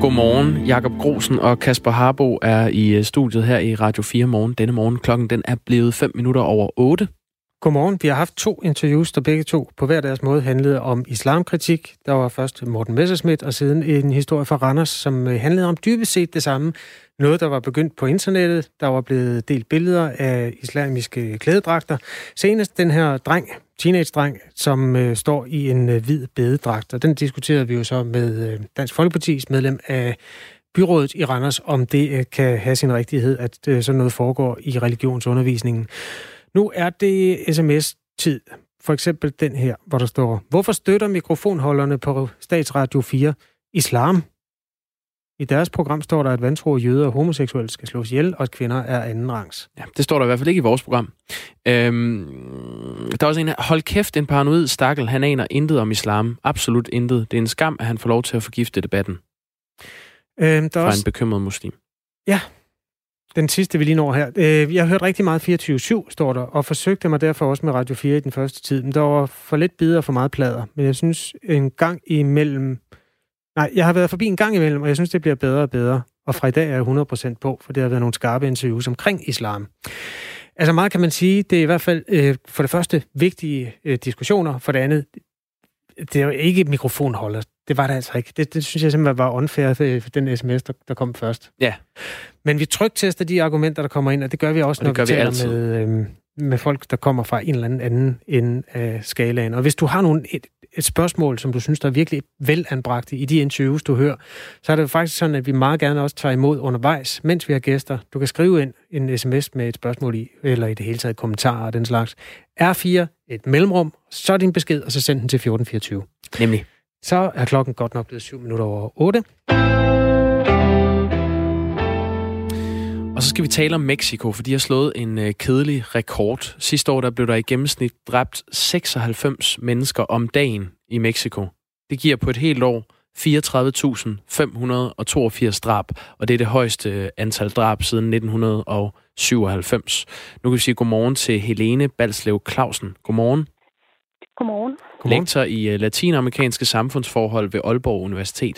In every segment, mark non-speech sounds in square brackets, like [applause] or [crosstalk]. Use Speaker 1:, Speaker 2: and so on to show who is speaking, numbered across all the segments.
Speaker 1: Godmorgen. Jakob Grosen og Kasper Harbo er i øh, studiet her i Radio 4 morgen. Denne morgen klokken den er blevet 5 minutter over 8.
Speaker 2: Godmorgen. Vi har haft to interviews, der begge to på hver deres måde handlede om islamkritik. Der var først Morten Messerschmidt, og siden en historie fra Randers, som øh, handlede om dybest set det samme. Noget, der var begyndt på internettet. Der var blevet delt billeder af islamiske klædedragter. Senest den her dreng, teenage-dreng, som øh, står i en øh, hvid bededragt. Og den diskuterede vi jo så med øh, Dansk Folkepartis medlem af byrådet i Randers, om det øh, kan have sin rigtighed, at øh, sådan noget foregår i religionsundervisningen. Nu er det sms-tid. For eksempel den her, hvor der står, hvorfor støtter mikrofonholderne på Statsradio 4 islam? I deres program står der, at vantro jøder og homoseksuelle skal slås ihjel, og at kvinder er anden rangs.
Speaker 1: Ja, det står der i hvert fald ikke i vores program. Øhm, der er også en hold kæft, en paranoid stakkel, han aner intet om islam. Absolut intet. Det er en skam, at han får lov til at forgifte debatten.
Speaker 2: Øhm, der er
Speaker 1: Fra
Speaker 2: også,
Speaker 1: en bekymret muslim.
Speaker 2: ja, den sidste, vi lige når her. Øh, jeg har hørt rigtig meget 24-7, står der, og forsøgte mig derfor også med Radio 4 i den første tid. Men der var for lidt bidder og for meget plader. Men jeg synes, en gang imellem... Nej, jeg har været forbi en gang imellem, og jeg synes, det bliver bedre og bedre. Og fra i dag er jeg 100% på, for det har været nogle skarpe interviews omkring islam. Altså meget kan man sige, det er i hvert fald øh, for det første vigtige øh, diskussioner, for det andet, det er jo ikke mikrofonholder. Det var det altså ikke. Det, det synes jeg simpelthen var unfair, øh, den sms, der, der kom først.
Speaker 1: Ja.
Speaker 2: Men vi trygtester de argumenter, der kommer ind, og det gør vi også,
Speaker 1: Og
Speaker 2: når vi
Speaker 1: vi
Speaker 2: taler
Speaker 1: altid.
Speaker 2: med, øhm, med folk, der kommer fra en eller anden anden ende af skalaen. Og hvis du har nogle, et, et spørgsmål, som du synes, der er virkelig velanbragte i de interviews, du hører, så er det jo faktisk sådan, at vi meget gerne også tager imod undervejs, mens vi har gæster. Du kan skrive ind en sms med et spørgsmål i, eller i det hele taget kommentarer og den slags. R4, et mellemrum, så din besked, og så send den til 1424.
Speaker 1: Nemlig.
Speaker 2: Så er klokken godt nok blevet 7 minutter over 8.
Speaker 1: Og så skal vi tale om Mexico, for de har slået en øh, kedelig rekord. Sidste år der blev der i gennemsnit dræbt 96 mennesker om dagen i Mexico. Det giver på et helt år 34.582 drab, og det er det højeste øh, antal drab siden 1997. Nu kan vi sige godmorgen til Helene Balslev Clausen. Godmorgen.
Speaker 3: Godmorgen.
Speaker 2: Godmorgen.
Speaker 1: lektor i øh, latinamerikanske samfundsforhold ved Aalborg Universitet.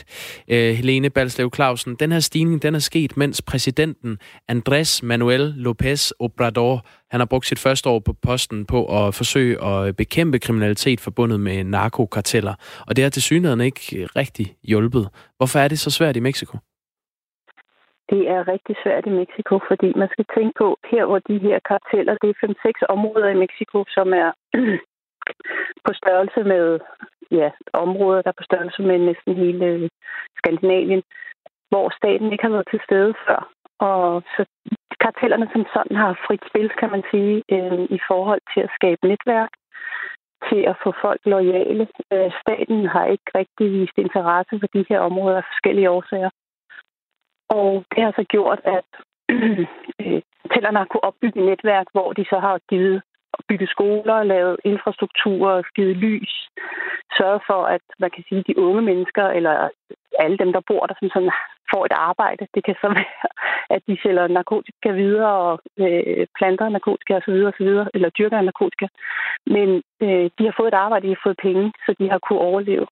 Speaker 1: Øh, Helene Balslev Clausen, den her stigning den er sket, mens præsidenten Andrés Manuel López Obrador han har brugt sit første år på posten på at forsøge at bekæmpe kriminalitet forbundet med narkokarteller. Og det har til synligheden ikke rigtig hjulpet. Hvorfor er det så svært i Mexico?
Speaker 3: Det er rigtig svært i Mexico, fordi man skal tænke på, her hvor de her karteller, det er 5-6 områder i Mexico, som er [clears throat] på størrelse med ja, områder, der er på størrelse med næsten hele øh, Skandinavien, hvor staten ikke har været til stede før. Og så kartellerne som sådan har frit spil, kan man sige, øh, i forhold til at skabe netværk, til at få folk lojale. Øh, staten har ikke rigtig vist interesse for de her områder af forskellige årsager. Og det har så gjort, at [clears throat] øh, tællerne har kunne opbygge netværk, hvor de så har givet bygge skoler, lavet infrastruktur, givet lys, sørget for, at man kan sige, de unge mennesker, eller alle dem, der bor der, som sådan får et arbejde. Det kan så [laughs] være, at de sælger narkotika videre og øh, planter narkotika osv., osv., eller dyrker narkotika. Men øh, de har fået et arbejde, de har fået penge, så de har kunne overleve.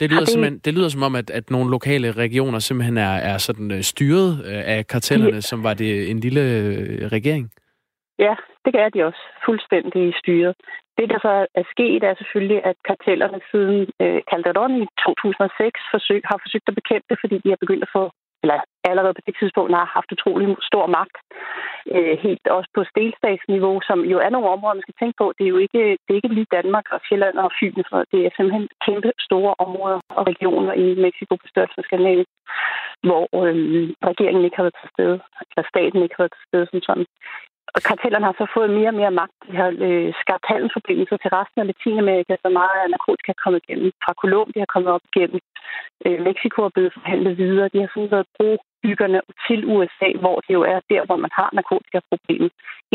Speaker 1: Det lyder,
Speaker 3: det-
Speaker 1: simpelthen, det lyder som om, at, at nogle lokale regioner simpelthen er, er sådan øh, styret øh, af kartellerne, som var det en lille øh, regering.
Speaker 3: Ja, det er de også fuldstændig styret. Det, der så er sket, er selvfølgelig, at kartellerne siden øh, Calderon i 2006 forsøg, har forsøgt at bekæmpe det, fordi de har begyndt at få, eller allerede på det tidspunkt har haft utrolig stor magt, øh, helt også på delstatsniveau, som jo er nogle områder, man skal tænke på. Det er jo ikke, det er ikke lige Danmark og Sjælland og Fyn, for det er simpelthen kæmpe store områder og regioner i Mexico på størrelse af Skandinavien, hvor øh, regeringen ikke har været til stede, eller staten ikke har været til stede som sådan. Og kartellerne har så fået mere og mere magt. De har øh, skabt handelsforbindelser til resten af Latinamerika, så meget af narkotika er kommet igennem. Fra Colombia er kommet op igennem. Øh, Mexico er blevet forhandlet videre. De har sådan været brobyggerne til USA, hvor det jo er der, hvor man har narkotikaproblemet.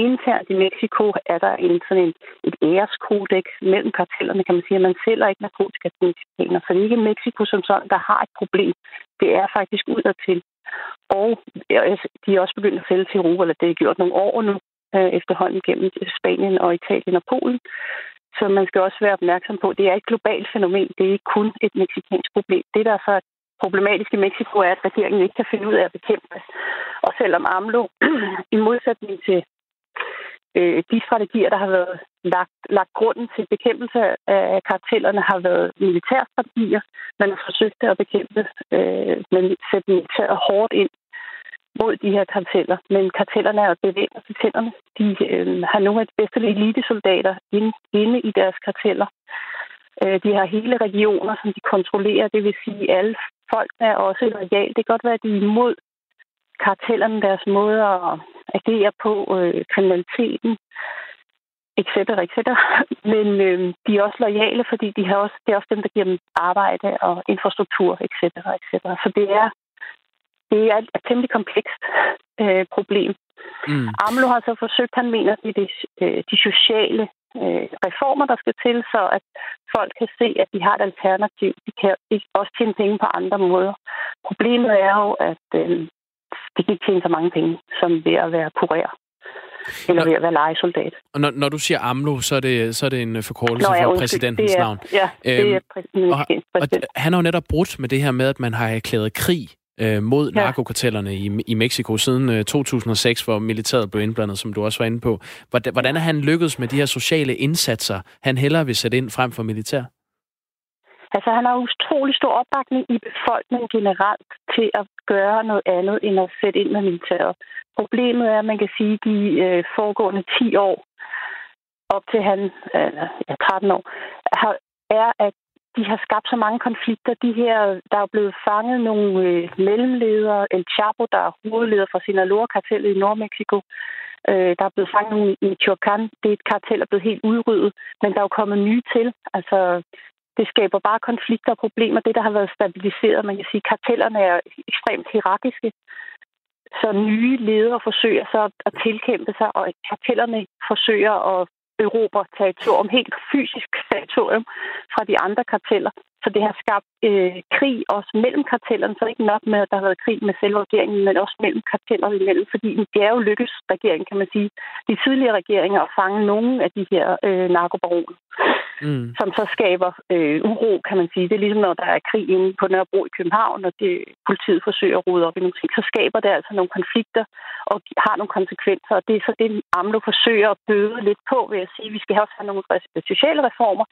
Speaker 3: Internt i Mexico er der en sådan en, et æreskodex mellem kartellerne, kan man sige, at man sælger ikke narkotika til mexikaner. Så det er ikke Mexico som sådan, der har et problem. Det er faktisk udadtil. Og de er også begyndt at sælge til Europa, eller det er gjort nogle år nu, øh, efterhånden gennem Spanien og Italien og Polen. Så man skal også være opmærksom på, at det er et globalt fænomen. Det er ikke kun et meksikansk problem. Det, der så problematisk problematiske i Mexico er, at regeringen ikke kan finde ud af at bekæmpe. Og selvom AMLO, [clears throat] i modsætning til øh, de strategier, der har været lagt, lagt grunden til bekæmpelse af kartellerne, har været militærstrategier. Man har forsøgt at bekæmpe, øh, men sætte militæret hårdt ind mod de her karteller. Men kartellerne er bevæbnet til tænderne. De øh, har nogle af de bedste elitesoldater inde, inde i deres karteller. Øh, de har hele regioner, som de kontrollerer. Det vil sige, at alle folk er også lojale. Det kan godt være, at de er imod kartellerne, deres måde at agere på, øh, kriminaliteten, etc. etc. [laughs] Men øh, de er også lojale, fordi de har også, det er også dem, der giver dem arbejde og infrastruktur, etc. etc. Så det er det er et temmelig komplekst øh, problem. Mm. AMLO har så forsøgt, han mener, at det er de, øh, de sociale øh, reformer, der skal til, så at folk kan se, at de har et alternativ. De kan også tjene penge på andre måder. Problemet er jo, at øh, de kan ikke tjene så mange penge, som ved at være kurér. Eller ved at være legesoldat.
Speaker 1: Og når, når du siger AMLO, så er det, så er det en forkortelse Nå, ja, for undskyld, præsidentens
Speaker 3: det er,
Speaker 1: navn.
Speaker 3: Ja, det er øhm, præsidentens
Speaker 1: og, præsident. og han har jo netop brudt med det her med, at man har erklæret krig øh, mod ja. narkokartellerne i, i Mexico siden øh, 2006, hvor militæret blev indblandet, som du også var inde på. Hvordan, hvordan er han lykkedes med de her sociale indsatser, han hellere vil sætte ind frem for militær?
Speaker 3: Altså, han har utrolig stor opbakning i befolkningen generelt til at gøre noget andet, end at sætte ind med militæret. Problemet er, at man kan sige, at de øh, foregående 10 år, op til han, øh, ja, 13 år, har, er, at de har skabt så mange konflikter. De her, der er blevet fanget nogle øh, mellemledere. El Chapo, der er hovedleder for Sinaloa-kartellet i Nordmexico. Øh, der er blevet fanget nogle i Michoacán. Det er et kartel, der er blevet helt udryddet. Men der er jo kommet nye til. Altså, det skaber bare konflikter og problemer. Det, der har været stabiliseret, man kan sige, kartellerne er ekstremt hierarkiske. Så nye ledere forsøger så at tilkæmpe sig, og kartellerne forsøger at erobre territorium, helt fysisk territorium fra de andre karteller. Så det har skabt øh, krig også mellem kartellerne, så ikke nok med, at der har været krig med selve regeringen, men også mellem karteller imellem, fordi det er jo lykkes regeringen, kan man sige, de tidligere regeringer at fange nogle af de her øh, narkobaroner, mm. som så skaber øh, uro, kan man sige. Det er ligesom, når der er krig inde på Nørrebro i København, og det, politiet forsøger at rode op i nogle ting, så skaber det altså nogle konflikter og har nogle konsekvenser, og det er så det, AMLO forsøger at bøde lidt på, ved at sige, at vi skal også have nogle sociale reformer.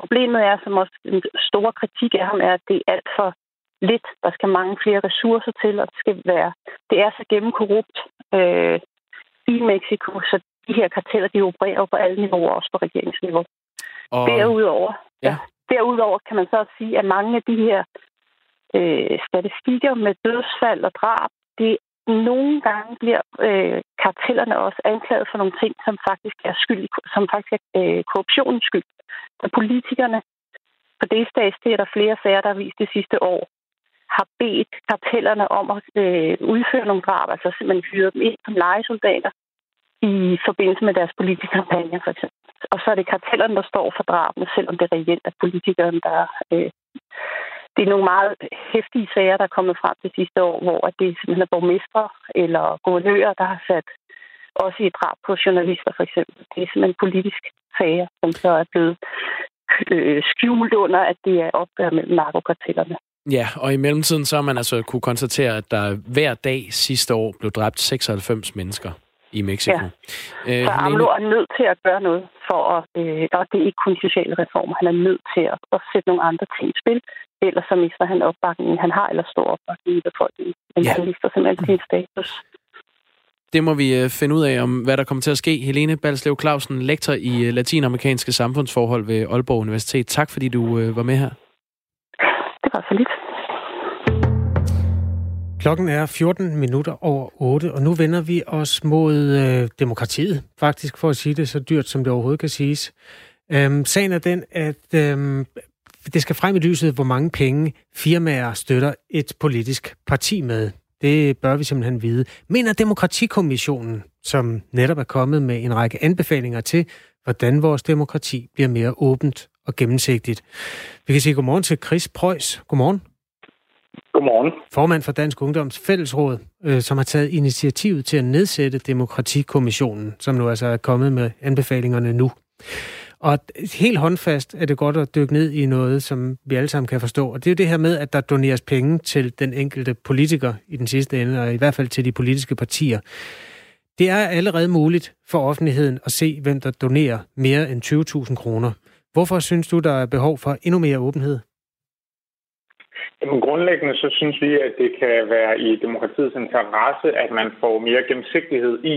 Speaker 3: Problemet er, som også den store kritik af ham er, at det er alt for lidt. Der skal mange flere ressourcer til, og det skal være... Det er så gennemkorrupt øh, i Mexico, så de her karteller, de opererer på alle niveauer, også på regeringsniveau. Og... Derudover, ja. derudover kan man så også sige, at mange af de her øh, statistikker med dødsfald og drab, det nogle gange bliver øh, kartellerne også anklaget for nogle ting, som faktisk er skyld, som faktisk er øh, korruptionens skyld. Så politikerne på det stats, det er der flere sager, der har vist det sidste år, har bedt kartellerne om at øh, udføre nogle drab, altså simpelthen hyret dem ind som legesoldater i forbindelse med deres politiske kampagner, for eksempel. Og så er det kartellerne, der står for drabene, selvom det reelt er politikeren, der... Øh, det er nogle meget hæftige sager, der er kommet frem det sidste år, hvor det simpelthen er borgmestre eller guvernører, der har sat også i drab på journalister, for eksempel. Det er simpelthen politisk sager, som så er blevet øh, skjult under, at det er opgør mellem narkokartellerne.
Speaker 1: Ja, og i mellemtiden så har man altså kunne konstatere, at der hver dag sidste år blev dræbt 96 mennesker i Mexico. Ja.
Speaker 3: Øh, så AMLO er nødt til at gøre noget for at, øh, og det er ikke kun sociale reformer, han er nødt til at, at sætte nogle andre ting i spil, ellers så mister han opbakningen, han har, eller stor opbakning i befolkningen, men ja. han mister simpelthen sin status.
Speaker 1: Det må vi øh, finde ud af, om hvad der kommer til at ske. Helene Balslev Clausen, lektor i øh, latinamerikanske samfundsforhold ved Aalborg Universitet. Tak fordi du øh, var med her.
Speaker 3: Det var så lidt.
Speaker 2: Klokken er 14 minutter over 8, og nu vender vi os mod øh, demokratiet, faktisk for at sige det så dyrt, som det overhovedet kan siges. Øhm, sagen er den, at øhm, det skal frem i lyset, hvor mange penge firmaer støtter et politisk parti med. Det bør vi simpelthen vide. Mener Demokratikommissionen, som netop er kommet med en række anbefalinger til, hvordan vores demokrati bliver mere åbent og gennemsigtigt. Vi kan sige godmorgen til Chris Preuss. Godmorgen.
Speaker 4: Godmorgen.
Speaker 2: Formand for Dansk Ungdoms Fællesråd, øh, som har taget initiativet til at nedsætte Demokratikommissionen, som nu altså er kommet med anbefalingerne nu. Og helt håndfast er det godt at dykke ned i noget, som vi alle sammen kan forstå. Og det er jo det her med, at der doneres penge til den enkelte politiker i den sidste ende, og i hvert fald til de politiske partier. Det er allerede muligt for offentligheden at se, hvem der donerer mere end 20.000 kroner. Hvorfor synes du, der er behov for endnu mere åbenhed?
Speaker 4: Jamen, grundlæggende så synes vi, at det kan være i demokratiets interesse, at man får mere gennemsigtighed i,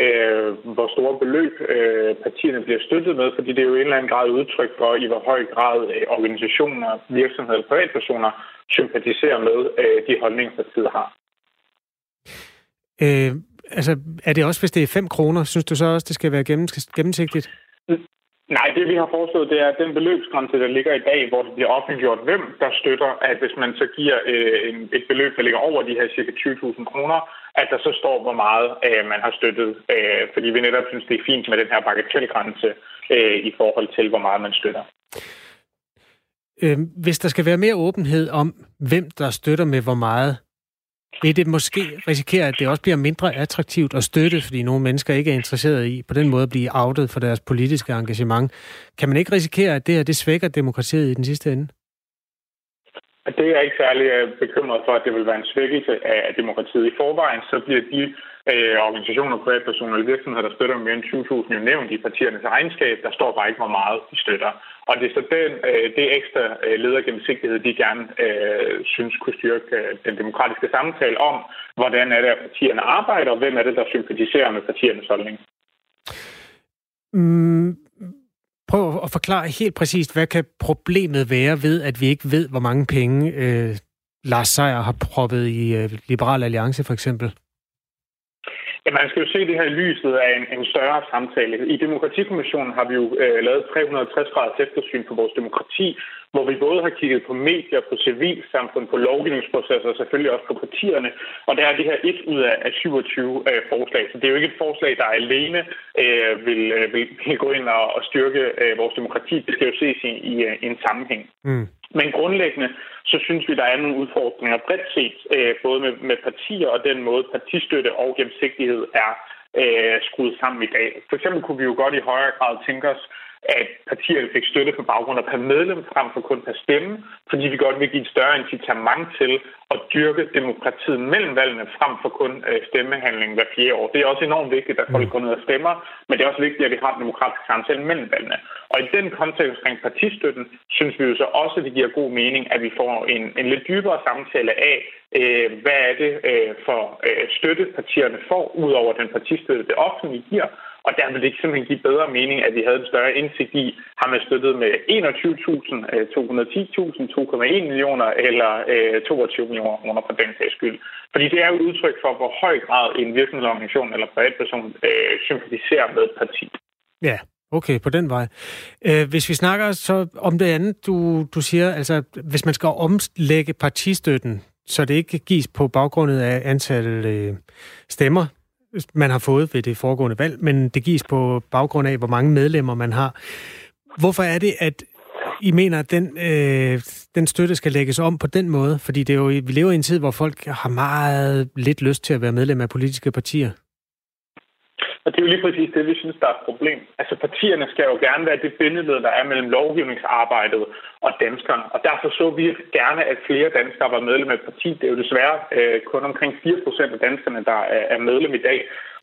Speaker 4: øh, hvor store beløb øh, partierne bliver støttet med, fordi det er jo en eller anden grad udtryk for, i hvor høj grad øh, organisationer, virksomheder og privatpersoner sympatiserer med øh, de holdninger, partiet har.
Speaker 2: Øh, altså, er det også, hvis det er 5 kroner, synes du så også, det skal være gennemsigtigt?
Speaker 4: Nej, det vi har foreslået, det er den beløbsgrænse, der ligger i dag, hvor det bliver offentliggjort, hvem der støtter, at hvis man så giver øh, et beløb, der ligger over de her cirka 20.000 kroner, at der så står, hvor meget øh, man har støttet. Øh, fordi vi netop synes, det er fint med den her bagatelgrænse øh, i forhold til, hvor meget man støtter.
Speaker 2: Øh, hvis der skal være mere åbenhed om, hvem der støtter med hvor meget, vil det måske risikere, at det også bliver mindre attraktivt at støtte, fordi nogle mennesker ikke er interesserede i på den måde at blive outet for deres politiske engagement. Kan man ikke risikere, at det her det svækker demokratiet i den sidste ende?
Speaker 4: Det er jeg ikke særlig øh, bekymret for, at det vil være en svækkelse af demokratiet. I forvejen så bliver de øh, organisationer, privatpersoner eller virksomheder, der støtter mere end 20.000 jo nævnt i partiernes regnskab. Der står bare ikke, hvor meget de støtter. Og det er så den, øh, det ekstra øh, ledergennemsigtighed, de gerne øh, synes kunne styrke øh, den demokratiske samtale om, hvordan er det, at partierne arbejder, og hvem er det, der sympatiserer med partiernes holdning.
Speaker 2: Mm, prøv at forklare helt præcist, hvad kan problemet være ved, at vi ikke ved, hvor mange penge øh, Lars Seier har proppet i øh, Liberal Alliance for eksempel?
Speaker 4: Ja, man skal jo se det her i lyset af en, en større samtale. I Demokratikommissionen har vi jo øh, lavet 360 graders eftersyn på vores demokrati, hvor vi både har kigget på medier, på civilsamfund, på lovgivningsprocesser og selvfølgelig også på partierne. Og der er det her et ud af 27 øh, forslag. Så det er jo ikke et forslag, der alene øh, vil, øh, vil gå ind og, og styrke øh, vores demokrati. Det skal jo ses i, i, øh, i en sammenhæng. Mm. Men grundlæggende, så synes vi, der er nogle udfordringer bredt set, øh, både med, med partier og den måde, partistøtte og gennemsigtighed er øh, skruet sammen i dag. For eksempel kunne vi jo godt i højere grad tænke os, at partierne fik støtte på baggrund af per medlem frem for kun per stemme, fordi vi godt vil give et større incitament til at dyrke demokratiet mellem valgene frem for kun øh, stemmehandling hver fjerde år. Det er også enormt vigtigt, at folk mm. går ned og stemmer, men det er også vigtigt, at vi har en demokratisk samtale mellem valgene. Og i den kontekst omkring partistøtten, synes vi jo så også, at det giver god mening, at vi får en, en lidt dybere samtale af, øh, hvad er det øh, for øh, støtte, partierne får, ud over den partistøtte, det offentlige giver, og der ville det simpelthen give bedre mening, at vi havde en større indsigt i, har man støttet med 21.000, 210.000, 2,1 millioner eller øh, 22 millioner kroner for den sags skyld. Fordi det er jo et udtryk for, hvor høj grad en virksomhedsorganisation eller privatperson øh, sympatiserer med et parti.
Speaker 2: Ja, Okay, på den vej. Øh, hvis vi snakker så om det andet, du, du siger, altså hvis man skal omlægge partistøtten, så det ikke gives på baggrundet af antal øh, stemmer, man har fået ved det foregående valg, men det gives på baggrund af, hvor mange medlemmer man har. Hvorfor er det, at I mener, at den, øh, den støtte skal lægges om på den måde? Fordi det er jo, vi lever i en tid, hvor folk har meget lidt lyst til at være medlem af politiske partier.
Speaker 4: Og det er jo lige præcis det, vi synes, der er et problem. Altså partierne skal jo gerne være det bindeled, der er mellem lovgivningsarbejdet og danskerne. Og derfor så vi gerne, at flere danskere var medlem af et parti. Det er jo desværre øh, kun omkring 4 procent af danskerne, der er medlem i dag.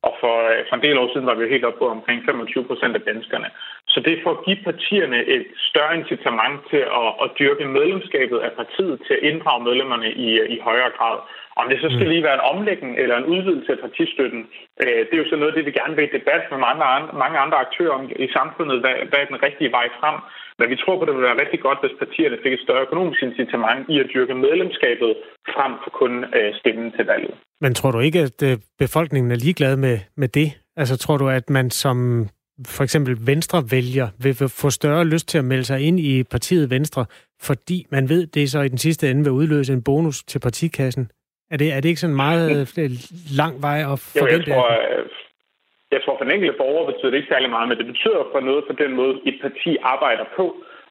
Speaker 4: Og for, øh, for en del år siden var vi jo helt oppe på omkring 25 procent af danskerne. Så det er for at give partierne et større incitament til at, at dyrke medlemskabet af partiet, til at inddrage medlemmerne i, øh, i højere grad. Om det så skal mm. lige være en omlægning eller en udvidelse af partistøtten, øh, det er jo så noget, det vi gerne vil i debat med mange andre, mange andre aktører i samfundet, hvad, hvad er den rigtige vej frem. Men vi tror på, at det vil være rigtig godt, hvis partierne fik et større økonomisk incitament i at dyrke medlemskabet frem for kun øh, stemmen til valget.
Speaker 2: Men tror du ikke, at øh, befolkningen er ligeglad med, med det? Altså tror du, at man som for eksempel Venstre vælger vil få større lyst til at melde sig ind i partiet Venstre, fordi man ved, det så i den sidste ende vil udløse en bonus til partikassen? Er det, er det ikke sådan en meget øh, lang vej at forvente?
Speaker 4: Jo, jeg, tror, øh, jeg tror, for den enkelte borger betyder det ikke særlig meget, men det betyder for noget for den måde, et parti arbejder på.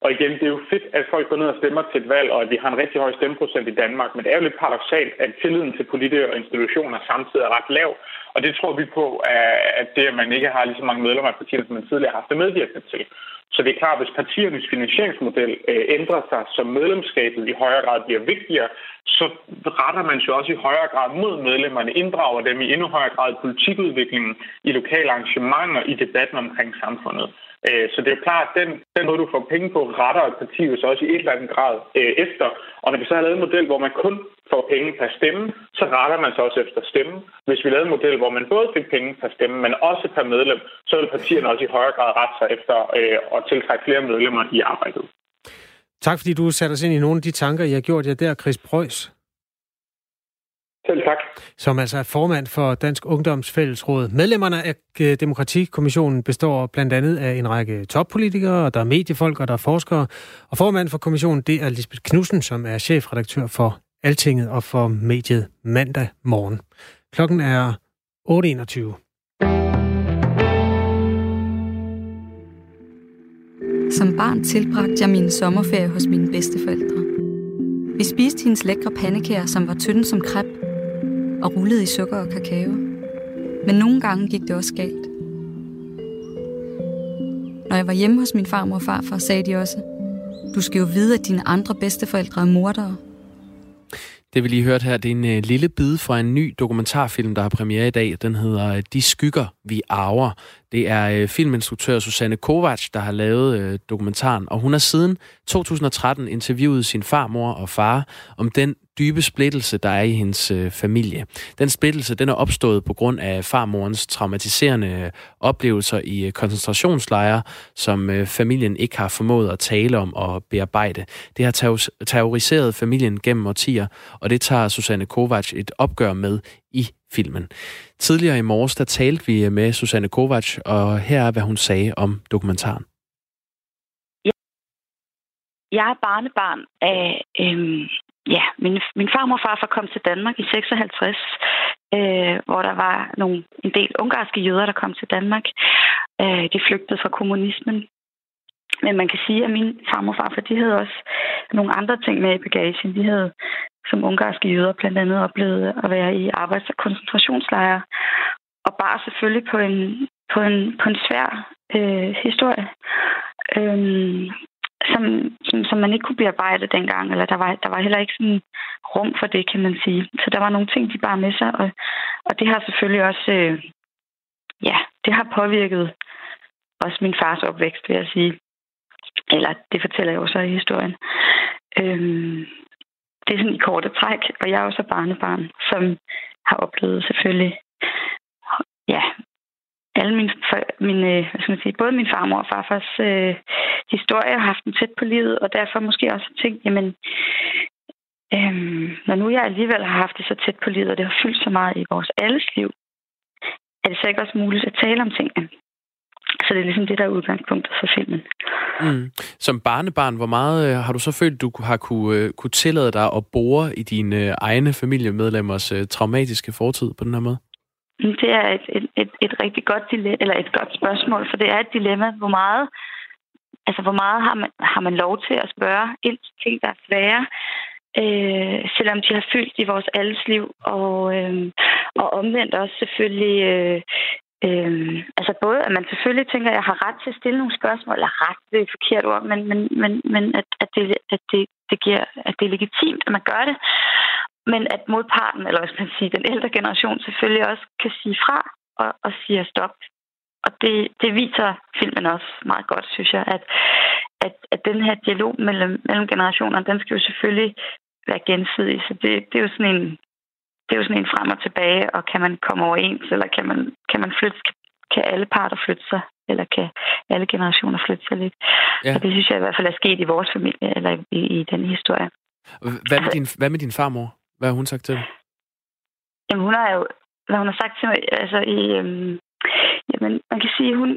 Speaker 4: Og igen, det er jo fedt, at folk går ned og stemmer til et valg, og at vi har en rigtig høj stemmeprocent i Danmark. Men det er jo lidt paradoxalt, at tilliden til politikere og institutioner samtidig er ret lav. Og det tror vi på, at det, at man ikke har lige så mange medlemmer af partierne, som man tidligere har haft det medvirkende til. Så det er klart, at hvis partiernes finansieringsmodel øh, ændrer sig, så medlemskabet i højere grad bliver vigtigere, så retter man sig også i højere grad mod medlemmerne, inddrager dem i endnu højere grad i politikudviklingen, i lokale arrangementer, i debatten omkring samfundet. Øh, så det er jo klart, at den, den måde, du får penge på, retter et parti jo så også i et eller andet grad øh, efter. Og når vi så har lavet en model, hvor man kun får penge per stemme, så retter man sig også efter stemme. Hvis vi lavede en model, hvor man både fik penge per stemme, men også per medlem, så vil partierne også i højere grad rette sig efter øh, at tiltrække flere medlemmer i arbejdet.
Speaker 2: Tak fordi du satte os ind i nogle af de tanker, I har gjort jer der, Chris Preuss.
Speaker 4: Selv tak.
Speaker 2: Som altså er formand for Dansk Ungdomsfællesråd. Medlemmerne af øh, Demokratikommissionen består blandt andet af en række toppolitikere, og der er mediefolk, og der er forskere. Og formand for kommissionen, det er Lisbeth Knudsen, som er chefredaktør for Altinget og for mediet mandag morgen. Klokken er 8.21.
Speaker 5: Som barn tilbragte jeg min sommerferie hos mine bedsteforældre. Vi spiste hendes lækre pandekager, som var tynde som kreb, og rullede i sukker og kakao. Men nogle gange gik det også galt. Når jeg var hjemme hos min farmor og farfar, sagde de også, du skal jo vide, at dine andre bedsteforældre er mordere.
Speaker 1: Det vi lige hørt her, det er en øh, lille bid fra en ny dokumentarfilm, der har premiere i dag. Den hedder øh, De skygger, vi arver. Det er øh, filminstruktør Susanne Kovac, der har lavet øh, dokumentaren, og hun har siden 2013 interviewet sin farmor og far om den dybe splittelse, der er i hendes øh, familie. Den splittelse, den er opstået på grund af farmorens traumatiserende øh, oplevelser i øh, koncentrationslejre, som øh, familien ikke har formået at tale om og bearbejde. Det har terroriseret familien gennem årtier, og det tager Susanne Kovac et opgør med i filmen. Tidligere i morges, der talte vi øh, med Susanne Kovac, og her er, hvad hun sagde om dokumentaren.
Speaker 6: Jeg er barnebarn af øhm, ja, min, min farmor og far kom til Danmark i 56, øh, hvor der var nogle, en del ungarske jøder, der kom til Danmark. Øh, de flygtede fra kommunismen. Men man kan sige, at min farmor og farfar, de havde også nogle andre ting med i bagagen. De havde som ungarske jøder blandt andet oplevede at være i arbejds- og koncentrationslejre, og bare selvfølgelig på en, på en, på en svær øh, historie. øh, som, som, som man ikke kunne bearbejde dengang, eller der var, der var heller ikke sådan rum for det, kan man sige. Så der var nogle ting, de bare med sig, og, og det har selvfølgelig også, øh, ja, det har påvirket også min fars opvækst, vil jeg sige. Eller det fortæller jeg også i historien. Øhm, det er sådan i korte træk, og jeg er også barnebarn, som har oplevet selvfølgelig ja, alle mine, mine øh, hvad skal man sige, både min farmor og farfars øh, historie har haft dem tæt på livet, og derfor måske også tænkt, jamen, øh, når nu jeg alligevel har haft det så tæt på livet, og det har fyldt så meget i vores alles liv, er det så ikke også muligt at tale om tingene? Så det er ligesom det, der er udgangspunktet for filmen.
Speaker 1: Mm. Som barnebarn, hvor meget øh, har du så følt, du har kunne, øh, kunne tillade dig at bore i dine øh, egne familiemedlemmers øh, traumatiske fortid på den her måde?
Speaker 6: Det er et, et, et, et rigtig godt dilemma, eller et godt spørgsmål, for det er et dilemma, hvor meget, altså hvor meget har man, har man lov til at spørge ind til ting, der er svære, øh, selvom de har fyldt i vores alles liv, og, øh, og omvendt også selvfølgelig øh, Øhm, altså både, at man selvfølgelig tænker, at jeg har ret til at stille nogle spørgsmål, eller ret, det er et forkert ord, men, men, men, men at, at, det, at, det, det giver, at det er legitimt, at man gør det. Men at modparten, eller hvis man sige, den ældre generation selvfølgelig også kan sige fra og, og sige stop. Og det, det viser filmen også meget godt, synes jeg, at, at, at den her dialog mellem, mellem generationerne, den skal jo selvfølgelig være gensidig. Så det, det er jo sådan en det er jo sådan en frem og tilbage, og kan man komme overens, eller kan man, kan man flytte, kan alle parter flytte sig, eller kan alle generationer flytte sig lidt. Ja. Og det synes jeg i hvert fald er sket i vores familie, eller i, i den historie.
Speaker 1: Hvad med, din, hvad med din farmor? Hvad har hun sagt til dig?
Speaker 6: Jamen, hun har jo, hvad hun har sagt til mig, altså i, øhm, jamen, man kan sige, hun,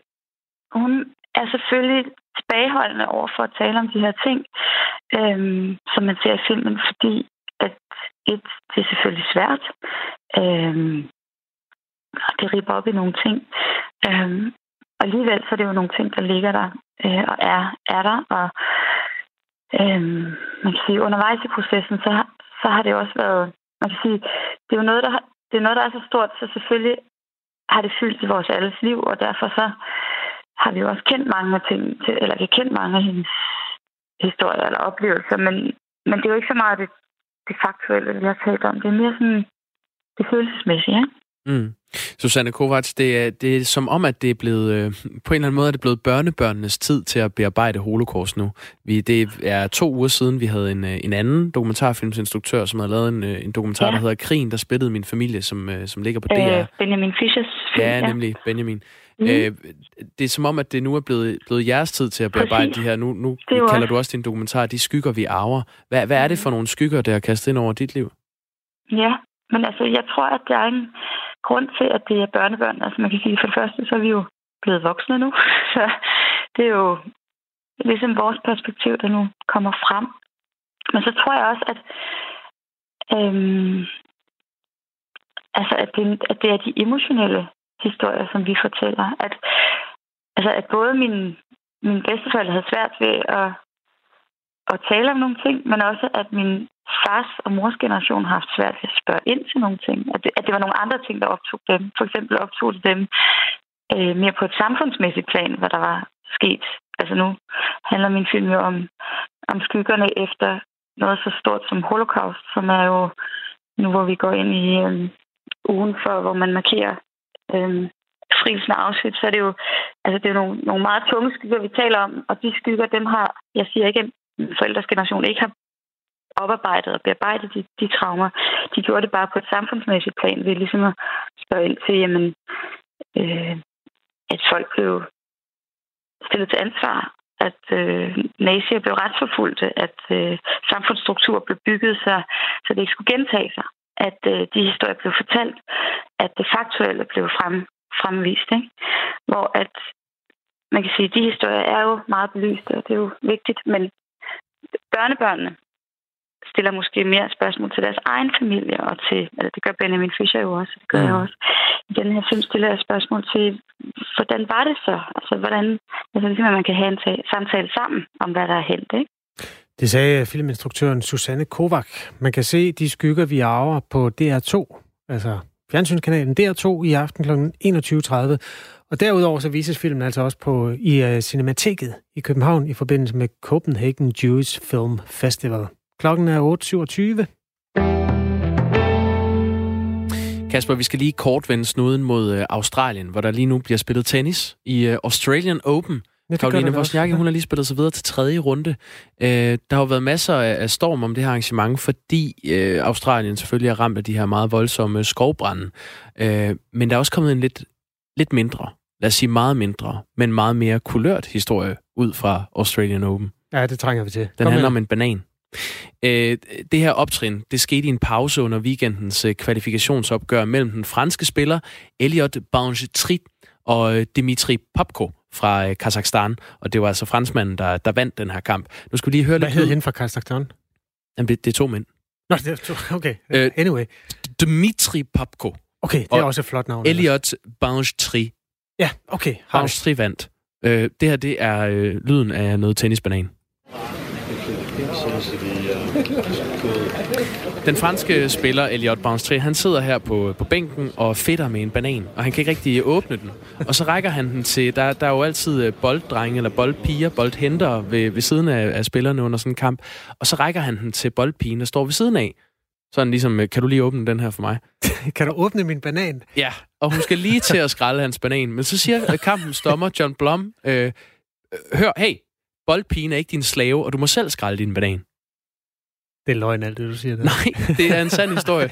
Speaker 6: hun er selvfølgelig tilbageholdende over for at tale om de her ting, øhm, som man ser i filmen, fordi at et, det er selvfølgelig svært. Øhm, det ripper op i nogle ting. Øhm, og alligevel så er det jo nogle ting, der ligger der øh, og er, er der. Og øhm, man kan sige, undervejs i processen, så, så har det også været, man kan sige, det er jo noget, der, det er noget, der er så stort, så selvfølgelig har det fyldt i vores alles liv, og derfor så har vi jo også kendt mange af ting, til, eller vi har kendt mange af hendes historier eller oplevelser, men, men det er jo ikke så meget det, det faktuelle, vi har talt om. Det er mere sådan det følelsesmæssige, ikke?
Speaker 1: Mm. Susanne Kovacs, det er, det er som om, at det er blevet, øh, på en eller anden måde er det blevet børnebørnenes tid til at bearbejde holocaust nu. Vi, det er to uger siden, vi havde en, øh, en anden dokumentarfilmsinstruktør, som havde lavet en, øh, en dokumentar, ja. der hedder Krigen, der spillede min familie, som, som ligger på DR.
Speaker 6: Øh, Benjamin Fischers
Speaker 1: film, ja, nemlig Benjamin. Mm. Øh, det er som om, at det nu er blevet, blevet jeres tid til at bearbejde Præcis. de her. Nu, nu kalder også. du også din dokumentar, De skygger, vi arver. Hvad, hvad er det for nogle skygger, der er kastet ind over dit liv?
Speaker 6: Ja, men altså, jeg tror, at der er en grund til, at det er børnebørn. Altså, man kan sige, for det første, så er vi jo blevet voksne nu. [laughs] Så det er jo ligesom vores perspektiv, der nu kommer frem. Men så tror jeg også, at, øhm, altså, at, det, at det er de emotionelle historier, som vi fortæller. At, altså, at både min, min bedsteforældre havde svært ved at, at tale om nogle ting, men også at min fars og mors generation har haft svært ved at spørge ind til nogle ting. At det, at det var nogle andre ting, der optog dem. For eksempel optog det dem øh, mere på et samfundsmæssigt plan, hvad der var sket. Altså nu handler min film jo om, om skyggerne efter noget så stort som Holocaust, som er jo nu, hvor vi går ind i øh, ugen for, hvor man markerer øh, frielsen af Auschwitz, så er det jo, altså det er nogle, nogle meget tunge skygger, vi taler om, og de skygger, dem har, jeg siger ikke, at forældres generation ikke har oparbejdet og bearbejdet de, de traumer. De gjorde det bare på et samfundsmæssigt plan ved ligesom at spørge ind til, jamen, øh, at folk blev stillet til ansvar, at øh, nazier blev retsforfulgte, at øh, samfundsstruktur blev bygget, så, så det ikke skulle gentage sig, at øh, de historier blev fortalt, at det faktuelle blev frem, fremvist. Ikke? Hvor at man kan sige, at de historier er jo meget belyste, og det er jo vigtigt, men børnebørnene stiller måske mere spørgsmål til deres egen familie, og til, altså det gør Benjamin Fischer jo også, det gør mm. jeg også. I den her film stiller jeg spørgsmål til, hvordan var det så? Altså, hvordan, altså ligesom, at man kan have en samtale sammen om, hvad der er hent, ikke?
Speaker 2: Det sagde filminstruktøren Susanne Kovac. Man kan se de skygger, vi arver på DR2, altså fjernsynskanalen DR2 i aften kl. 21.30. Og derudover så vises filmen altså også på i uh, Cinemateket i København i forbindelse med Copenhagen Jewish Film Festival. Klokken er 8.27.
Speaker 1: Kasper, vi skal lige kort vende snuden mod øh, Australien, hvor der lige nu bliver spillet tennis i øh, Australian Open. Ja, Karoline Wozniacki, hun har lige spillet sig videre til tredje runde. Øh, der har jo været masser af storm om det her arrangement, fordi Australien selvfølgelig er ramt af de her meget voldsomme skovbrænde. men der er også kommet en lidt, lidt mindre, lad os sige meget mindre, men meget mere kulørt historie ud fra Australian Open.
Speaker 2: Ja, det trænger vi til.
Speaker 1: Den Kom handler med. om en banan. Øh, det her optrin, det skete i en pause under weekendens øh, kvalifikationsopgør mellem den franske spiller Elliot Bangetrit og øh, Dimitri Popko fra øh, Kazakhstan. Og det var altså franskmanden, der, der vandt den her kamp. Nu skal vi lige høre
Speaker 2: Hvad
Speaker 1: lidt...
Speaker 2: Hvad hed hende fra Kazakhstan?
Speaker 1: Jamen, det, det er to mænd.
Speaker 2: Nå, det er to. Okay. Øh, anyway.
Speaker 1: Dimitri Popko.
Speaker 2: Okay, det er også et flot navn.
Speaker 1: Elliot Bangetrit.
Speaker 2: Ja, okay.
Speaker 1: Bangetrit vandt. Øh, det her, det er øh, lyden af noget tennisbanan. Den franske spiller Elliot Bounce han sidder her på, på bænken og fedter med en banan, og han kan ikke rigtig åbne den. Og så rækker han den til, der, der er jo altid øh, bolddrenge eller boldpiger, boldhenter ved, ved siden af, af spillerne under sådan en kamp. Og så rækker han den til boldpigen, der står ved siden af. Sådan ligesom, øh, kan du lige åbne den her for mig? [laughs]
Speaker 2: kan du åbne min banan?
Speaker 1: Ja, og hun skal lige til at skralde hans banan. Men så siger øh, kampens dommer, John Blom, øh, hør, hey, boldpigen er ikke din slave, og du må selv skralde din banan.
Speaker 2: Det er løgn, alt det, du siger der.
Speaker 1: Nej, det er en sand [laughs] historie.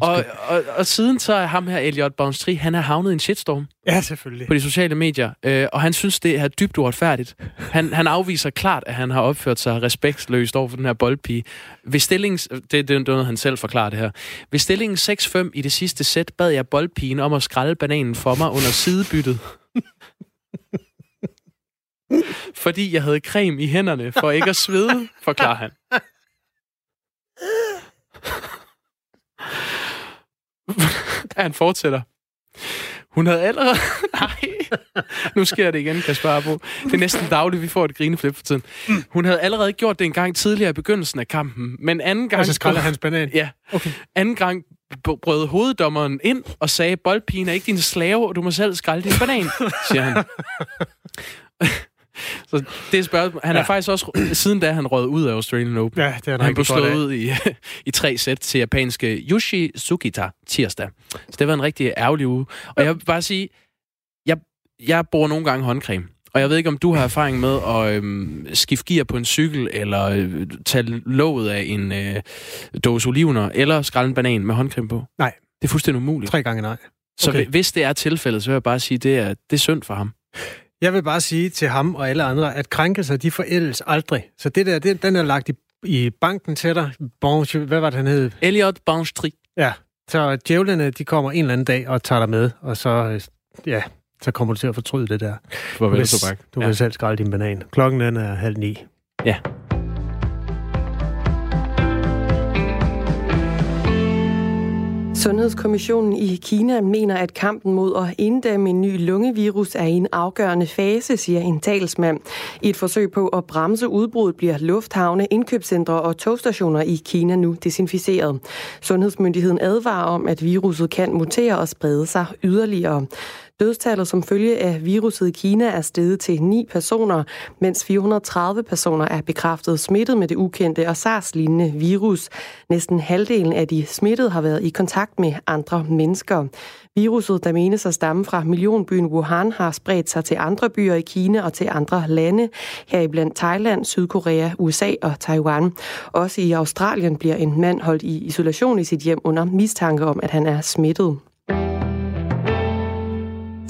Speaker 1: og, og, og siden så er ham her, Elliot Bounstry, han er havnet i en shitstorm.
Speaker 2: Ja, selvfølgelig.
Speaker 1: På de sociale medier. Øh, og han synes, det er dybt uretfærdigt. Han, han afviser klart, at han har opført sig respektløst over for den her boldpige. Ved stillingen, det, det er noget, han selv forklarer det her. Ved stillingen 6-5 i det sidste sæt, bad jeg boldpigen om at skralde bananen for mig under sidebyttet. [laughs] Fordi jeg havde creme i hænderne, for ikke at svede, forklarer han. [laughs] han fortsætter. Hun havde allerede... [laughs] Nej, [laughs] nu sker det igen, Kasper Arbo. Det er næsten dagligt, vi får et grineflip for tiden. Hun havde allerede gjort det en gang tidligere i begyndelsen af kampen, men anden gang...
Speaker 2: Altså skralder hans banan?
Speaker 1: Ja. Okay. Anden gang brød hoveddommeren ind og sagde, boldpigen er ikke din slave, og du må selv skralde din banan, siger han. Så det spørgsmål. Han ja. er faktisk også, siden da han rød ud af Australian Open,
Speaker 2: ja, det er
Speaker 1: han blev slået ud i, [laughs] i tre sæt til japanske Yoshi Sugita tirsdag. Så det var en rigtig ærgerlig uge. Og jeg vil bare sige, jeg, jeg bruger nogle gange håndcreme. Og jeg ved ikke, om du har erfaring med at øhm, skifte gear på en cykel, eller øh, tage låget af en øh, dåse olivener, eller skrælle en banan med håndcreme på.
Speaker 2: Nej.
Speaker 1: Det er fuldstændig umuligt.
Speaker 2: Tre gange nej.
Speaker 1: Okay. Så hvis det er tilfældet, så vil jeg bare sige, at det er, det er synd for ham.
Speaker 2: Jeg vil bare sige til ham og alle andre, at krænkelser, de forældes aldrig. Så det der, det, den er lagt i, i banken til dig. Bonge, hvad var det, han hed?
Speaker 1: Elliot Bonstri.
Speaker 2: Ja, så djævlene, de kommer en eller anden dag og tager dig med, og så, øh, ja, så kommer du til at fortryde det der.
Speaker 1: Farvel, Hvis, tobak.
Speaker 2: Du ja. vil selv skralde din banan. Klokken den er halv ni.
Speaker 1: Ja.
Speaker 7: Sundhedskommissionen i Kina mener, at kampen mod at inddæmme en ny lungevirus er i en afgørende fase, siger en talsmand. I et forsøg på at bremse udbruddet bliver lufthavne, indkøbscentre og togstationer i Kina nu desinficeret. Sundhedsmyndigheden advarer om, at viruset kan mutere og sprede sig yderligere. Dødstallet som følge af viruset i Kina er steget til 9 personer, mens 430 personer er bekræftet smittet med det ukendte og SARS-lignende virus. Næsten halvdelen af de smittede har været i kontakt med andre mennesker. Viruset, der menes at stamme fra millionbyen Wuhan, har spredt sig til andre byer i Kina og til andre lande, heriblandt Thailand, Sydkorea, USA og Taiwan. Også i Australien bliver en mand holdt i isolation i sit hjem under mistanke om, at han er smittet.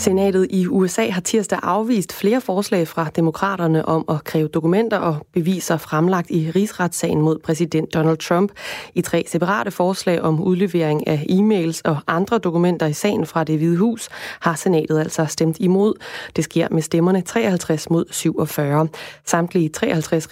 Speaker 7: Senatet i USA har tirsdag afvist flere forslag fra demokraterne om at kræve dokumenter og beviser fremlagt i rigsretssagen mod præsident Donald Trump. I tre separate forslag om udlevering af e-mails og andre dokumenter i sagen fra det hvide hus har senatet altså stemt imod. Det sker med stemmerne 53 mod 47. Samtlige 53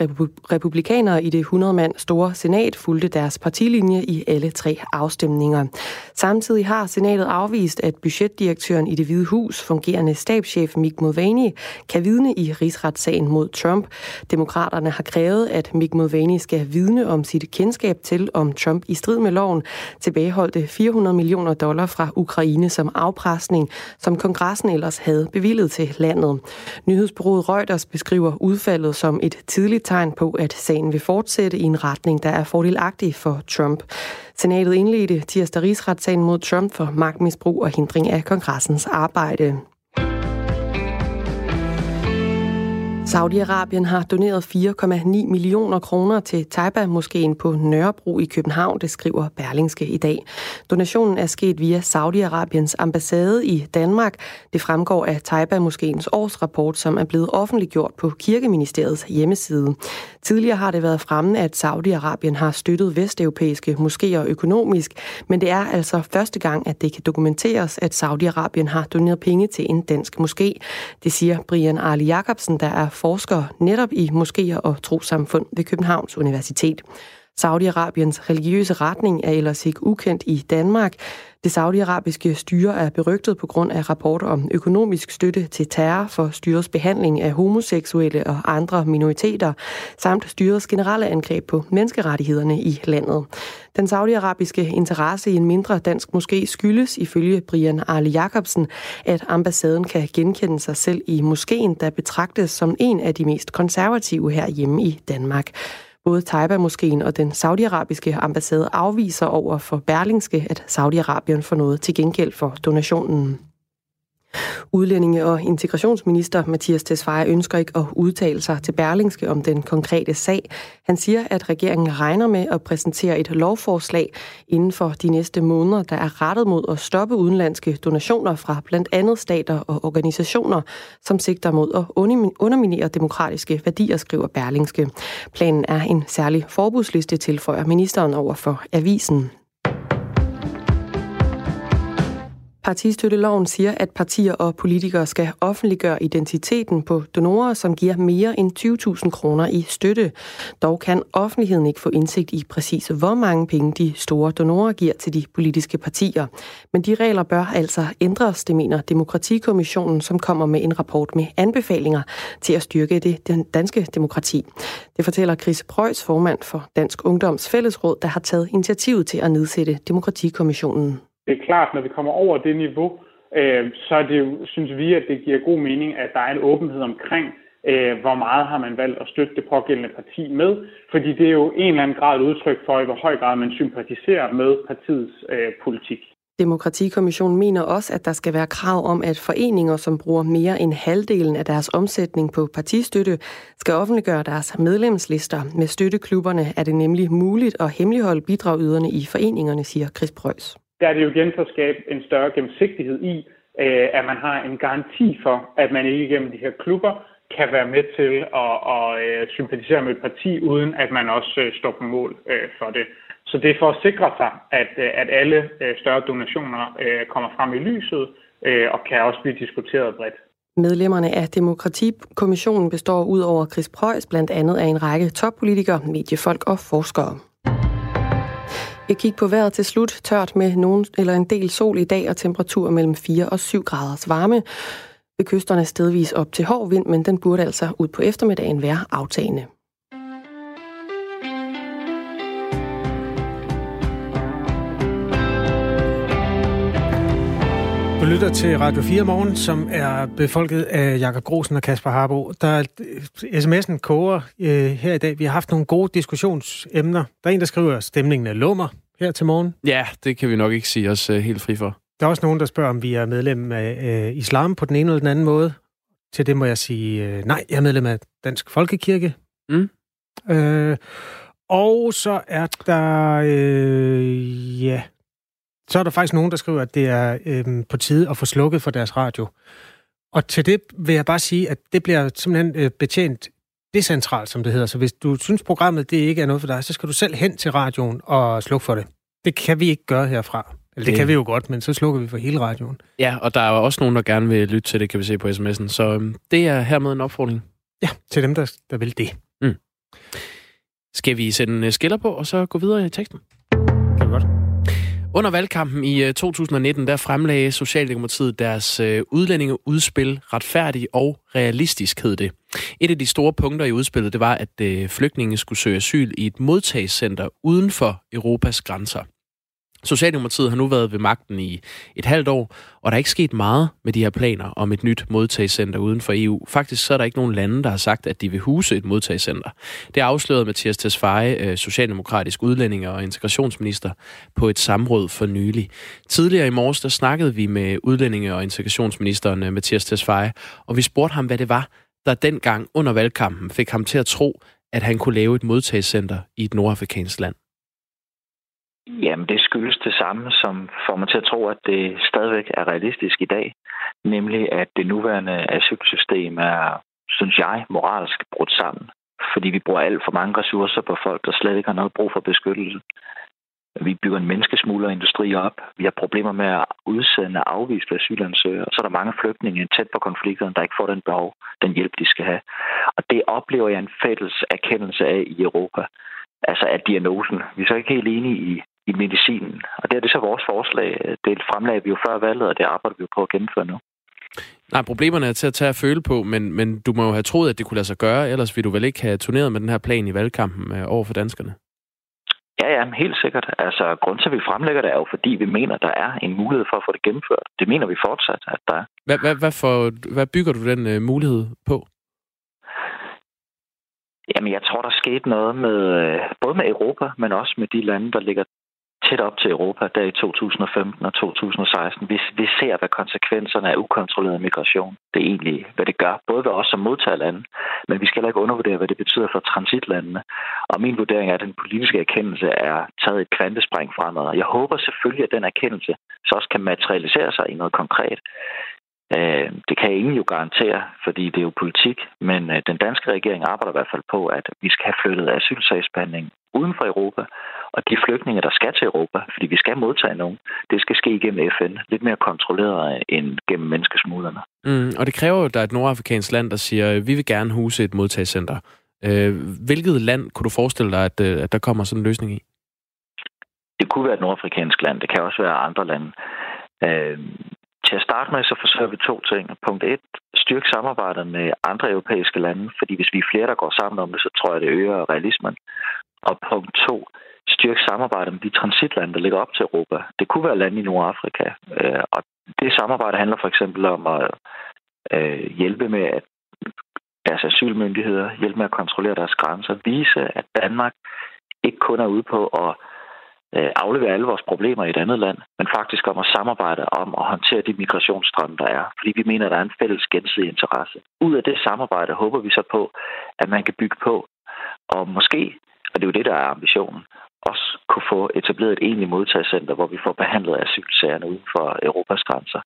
Speaker 7: republikanere i det 100 mand store senat fulgte deres partilinje i alle tre afstemninger. Samtidig har senatet afvist, at budgetdirektøren i det hvide hus fungerende stabschef Mick Mulvaney kan vidne i rigsretssagen mod Trump. Demokraterne har krævet, at Mick Mulvaney skal vidne om sit kendskab til, om Trump i strid med loven tilbageholdte 400 millioner dollar fra Ukraine som afpresning, som kongressen ellers havde bevillet til landet. Nyhedsbureauet Reuters beskriver udfaldet som et tidligt tegn på, at sagen vil fortsætte i en retning, der er fordelagtig for Trump. Senatet indledte tirsdag rigsretssagen mod Trump for magtmisbrug og hindring af kongressens arbejde. Saudi-Arabien har doneret 4,9 millioner kroner til Taiba-moskeen på Nørrebro i København, det skriver Berlingske i dag. Donationen er sket via Saudi-Arabiens ambassade i Danmark. Det fremgår af Taiba-moskeens årsrapport, som er blevet offentliggjort på Kirkeministeriets hjemmeside. Tidligere har det været fremme, at Saudi-Arabien har støttet vesteuropæiske moskéer økonomisk, men det er altså første gang, at det kan dokumenteres, at Saudi-Arabien har doneret penge til en dansk moské. Det siger Brian Arli Jacobsen, der er forsker netop i moskéer og trosamfund ved Københavns Universitet. Saudi-Arabiens religiøse retning er ellers ikke ukendt i Danmark. Det saudiarabiske styre er berygtet på grund af rapporter om økonomisk støtte til terror for styrets behandling af homoseksuelle og andre minoriteter, samt styrets generelle angreb på menneskerettighederne i landet. Den saudiarabiske interesse i en mindre dansk moské skyldes ifølge Brian Arle Jacobsen, at ambassaden kan genkende sig selv i moskeen, der betragtes som en af de mest konservative herhjemme i Danmark. Både Taiba-moskeen og den saudiarabiske ambassade afviser over for Berlingske, at Saudi-Arabien får noget til gengæld for donationen. Udlændinge- og integrationsminister Mathias Tesfaye ønsker ikke at udtale sig til Berlingske om den konkrete sag. Han siger, at regeringen regner med at præsentere et lovforslag inden for de næste måneder, der er rettet mod at stoppe udenlandske donationer fra blandt andet stater og organisationer, som sigter mod at underminere demokratiske værdier, skriver Berlingske. Planen er en særlig forbudsliste, tilføjer ministeren over for avisen. Partistøtteloven siger, at partier og politikere skal offentliggøre identiteten på donorer, som giver mere end 20.000 kroner i støtte. Dog kan offentligheden ikke få indsigt i præcis, hvor mange penge de store donorer giver til de politiske partier. Men de regler bør altså ændres, det mener Demokratikommissionen, som kommer med en rapport med anbefalinger til at styrke det den danske demokrati. Det fortæller Chris Preuss, formand for Dansk Ungdoms Fællesråd, der har taget initiativet til at nedsætte Demokratikommissionen.
Speaker 4: Det er klart, når vi kommer over det niveau, øh, så er det jo, synes vi, at det giver god mening, at der er en åbenhed omkring, øh, hvor meget har man valgt at støtte det pågældende parti med, fordi det er jo en eller anden grad et udtryk for, i hvor høj grad man sympatiserer med partiets øh, politik.
Speaker 7: Demokratikommissionen mener også, at der skal være krav om, at foreninger, som bruger mere end halvdelen af deres omsætning på partistøtte, skal offentliggøre deres medlemslister. Med støtteklubberne er det nemlig muligt at hemmeligholde bidragyderne i foreningerne, siger Chris Preuss
Speaker 4: der er det jo igen for at skabe en større gennemsigtighed i, øh, at man har en garanti for, at man ikke gennem de her klubber kan være med til at, at, at sympatisere med et parti, uden at man også øh, står på mål øh, for det. Så det er for at sikre sig, at, øh, at alle større donationer kommer frem i lyset og kan også blive diskuteret bredt.
Speaker 7: Medlemmerne af Demokratikommissionen består ud over Chris Preuss blandt andet af en række toppolitikere, mediefolk og forskere. Jeg kigger på vejret til slut. Tørt med nogen eller en del sol i dag og temperatur mellem 4 og 7 graders varme. Ved kysterne stedvis op til hård vind, men den burde altså ud på eftermiddagen være aftagende.
Speaker 2: Lytter til Radio 4 Morgen, som er befolket af Jakob Grosen og Kasper Harbo. Der er sms'en koger øh, her i dag. Vi har haft nogle gode diskussionsemner. Der er en, der skriver, at stemningen er lummer her til morgen.
Speaker 1: Ja, det kan vi nok ikke sige os uh, helt fri for.
Speaker 2: Der er også nogen, der spørger, om vi er medlem af uh, islam på den ene eller den anden måde. Til det må jeg sige, uh, nej, jeg er medlem af Dansk Folkekirke. Mm. Uh, og så er der, uh, ja, så er der faktisk nogen, der skriver, at det er uh, på tide at få slukket for deres radio. Og til det vil jeg bare sige, at det bliver simpelthen uh, betjent decentralt, som det hedder. Så hvis du synes, programmet det ikke er noget for dig, så skal du selv hen til radioen og slukke for det. Det kan vi ikke gøre herfra. Eller det, det kan vi jo godt, men så slukker vi for hele radioen.
Speaker 1: Ja, og der er også nogen, der gerne vil lytte til det, kan vi se på sms'en. Så øhm, det er hermed en opfordring.
Speaker 2: Ja, til dem, der, der vil det. Mm.
Speaker 1: Skal vi sætte en skiller på, og så gå videre i teksten?
Speaker 2: Kan vi godt.
Speaker 1: Under valgkampen i øh, 2019, der fremlagde Socialdemokratiet deres øh, udlændingeudspil retfærdig og realistisk hed det. Et af de store punkter i udspillet, det var, at øh, flygtninge skulle søge asyl i et modtagscenter uden for Europas grænser. Socialdemokratiet har nu været ved magten i et halvt år, og der er ikke sket meget med de her planer om et nyt modtagscenter uden for EU. Faktisk så er der ikke nogen lande, der har sagt, at de vil huse et modtagscenter. Det afslørede Mathias Tesfaye, øh, socialdemokratisk udlændinge- og integrationsminister, på et samråd for nylig. Tidligere i morges, der snakkede vi med udlændinge- og integrationsministeren øh, Mathias Tesfaye, og vi spurgte ham, hvad det var, der dengang under valgkampen fik ham til at tro, at han kunne lave et modtagscenter i et nordafrikansk land.
Speaker 8: Jamen, det skyldes det samme, som får mig til at tro, at det stadigvæk er realistisk i dag. Nemlig, at det nuværende asylsystem er, synes jeg, moralsk brudt sammen. Fordi vi bruger alt for mange ressourcer på folk, der slet ikke har noget brug for beskyttelse. Vi bygger en menneskesmuglerindustri op. Vi har problemer med at udsende afviste asylansøgere. Og så er der mange flygtninge tæt på konflikterne, der ikke får den behov, den hjælp, de skal have. Og det oplever jeg en fælles erkendelse af i Europa. Altså af diagnosen. Vi er så ikke helt enige i i medicinen. Og det er det så vores forslag. Det fremlagde vi jo før valget, og det arbejder vi jo på at gennemføre nu.
Speaker 1: Nej, problemerne er til at tage at føle på, men, men du må jo have troet, at det kunne lade sig gøre, ellers ville du vel ikke have turneret med den her plan i valgkampen øh, over for danskerne?
Speaker 8: Ja, ja, helt sikkert. Altså, grund til, at vi fremlægger det, er jo fordi, vi mener, der er en mulighed for at få det gennemført. Det mener vi fortsat, at der er.
Speaker 1: Hvad, hvad, hvad, for, hvad bygger du den uh, mulighed på?
Speaker 8: Jamen, jeg tror, der skete noget med øh, både med Europa, men også med de lande, der ligger tæt op til Europa, der i 2015 og 2016. Vi, vi ser, hvad konsekvenserne af ukontrolleret migration, det egentlig, hvad det gør, både ved os som modtagerlande, men vi skal heller ikke undervurdere, hvad det betyder for transitlandene. Og min vurdering er, at den politiske erkendelse er taget et kvantespring fremad. Jeg håber selvfølgelig, at den erkendelse så også kan materialisere sig i noget konkret. Øh, det kan ingen jo garantere, fordi det er jo politik, men øh, den danske regering arbejder i hvert fald på, at vi skal have flyttet asylsagsbehandling uden for Europa, og de flygtninge, der skal til Europa, fordi vi skal modtage nogen, det skal ske igennem FN, lidt mere kontrolleret end gennem menneskesmuglerne.
Speaker 1: Mm, og det kræver jo, at der er et nordafrikansk land, der siger, vi vil gerne huse et modtagscenter. Øh, hvilket land kunne du forestille dig, at, at der kommer sådan en løsning i?
Speaker 8: Det kunne være et nordafrikansk land. Det kan også være andre lande. Øh, til at starte med, så forsøger vi to ting. Punkt et, styrke samarbejdet med andre europæiske lande, fordi hvis vi er flere, der går sammen om det, så tror jeg, det øger realismen. Og punkt to, styrke samarbejdet med de transitlande, der ligger op til Europa. Det kunne være lande i Nordafrika. Øh, og det samarbejde handler for eksempel om at øh, hjælpe med at deres asylmyndigheder, hjælpe med at kontrollere deres grænser, vise, at Danmark ikke kun er ude på at øh, aflevere alle vores problemer i et andet land, men faktisk om at samarbejde om at håndtere de migrationsstrømme, der er. Fordi vi mener, at der er en fælles gensidig interesse. Ud af det samarbejde håber vi så på, at man kan bygge på, og måske, og det er jo det, der er ambitionen, også kunne få etableret et egentligt modtagscenter, hvor vi får behandlet asylsagerne uden for Europas grænser.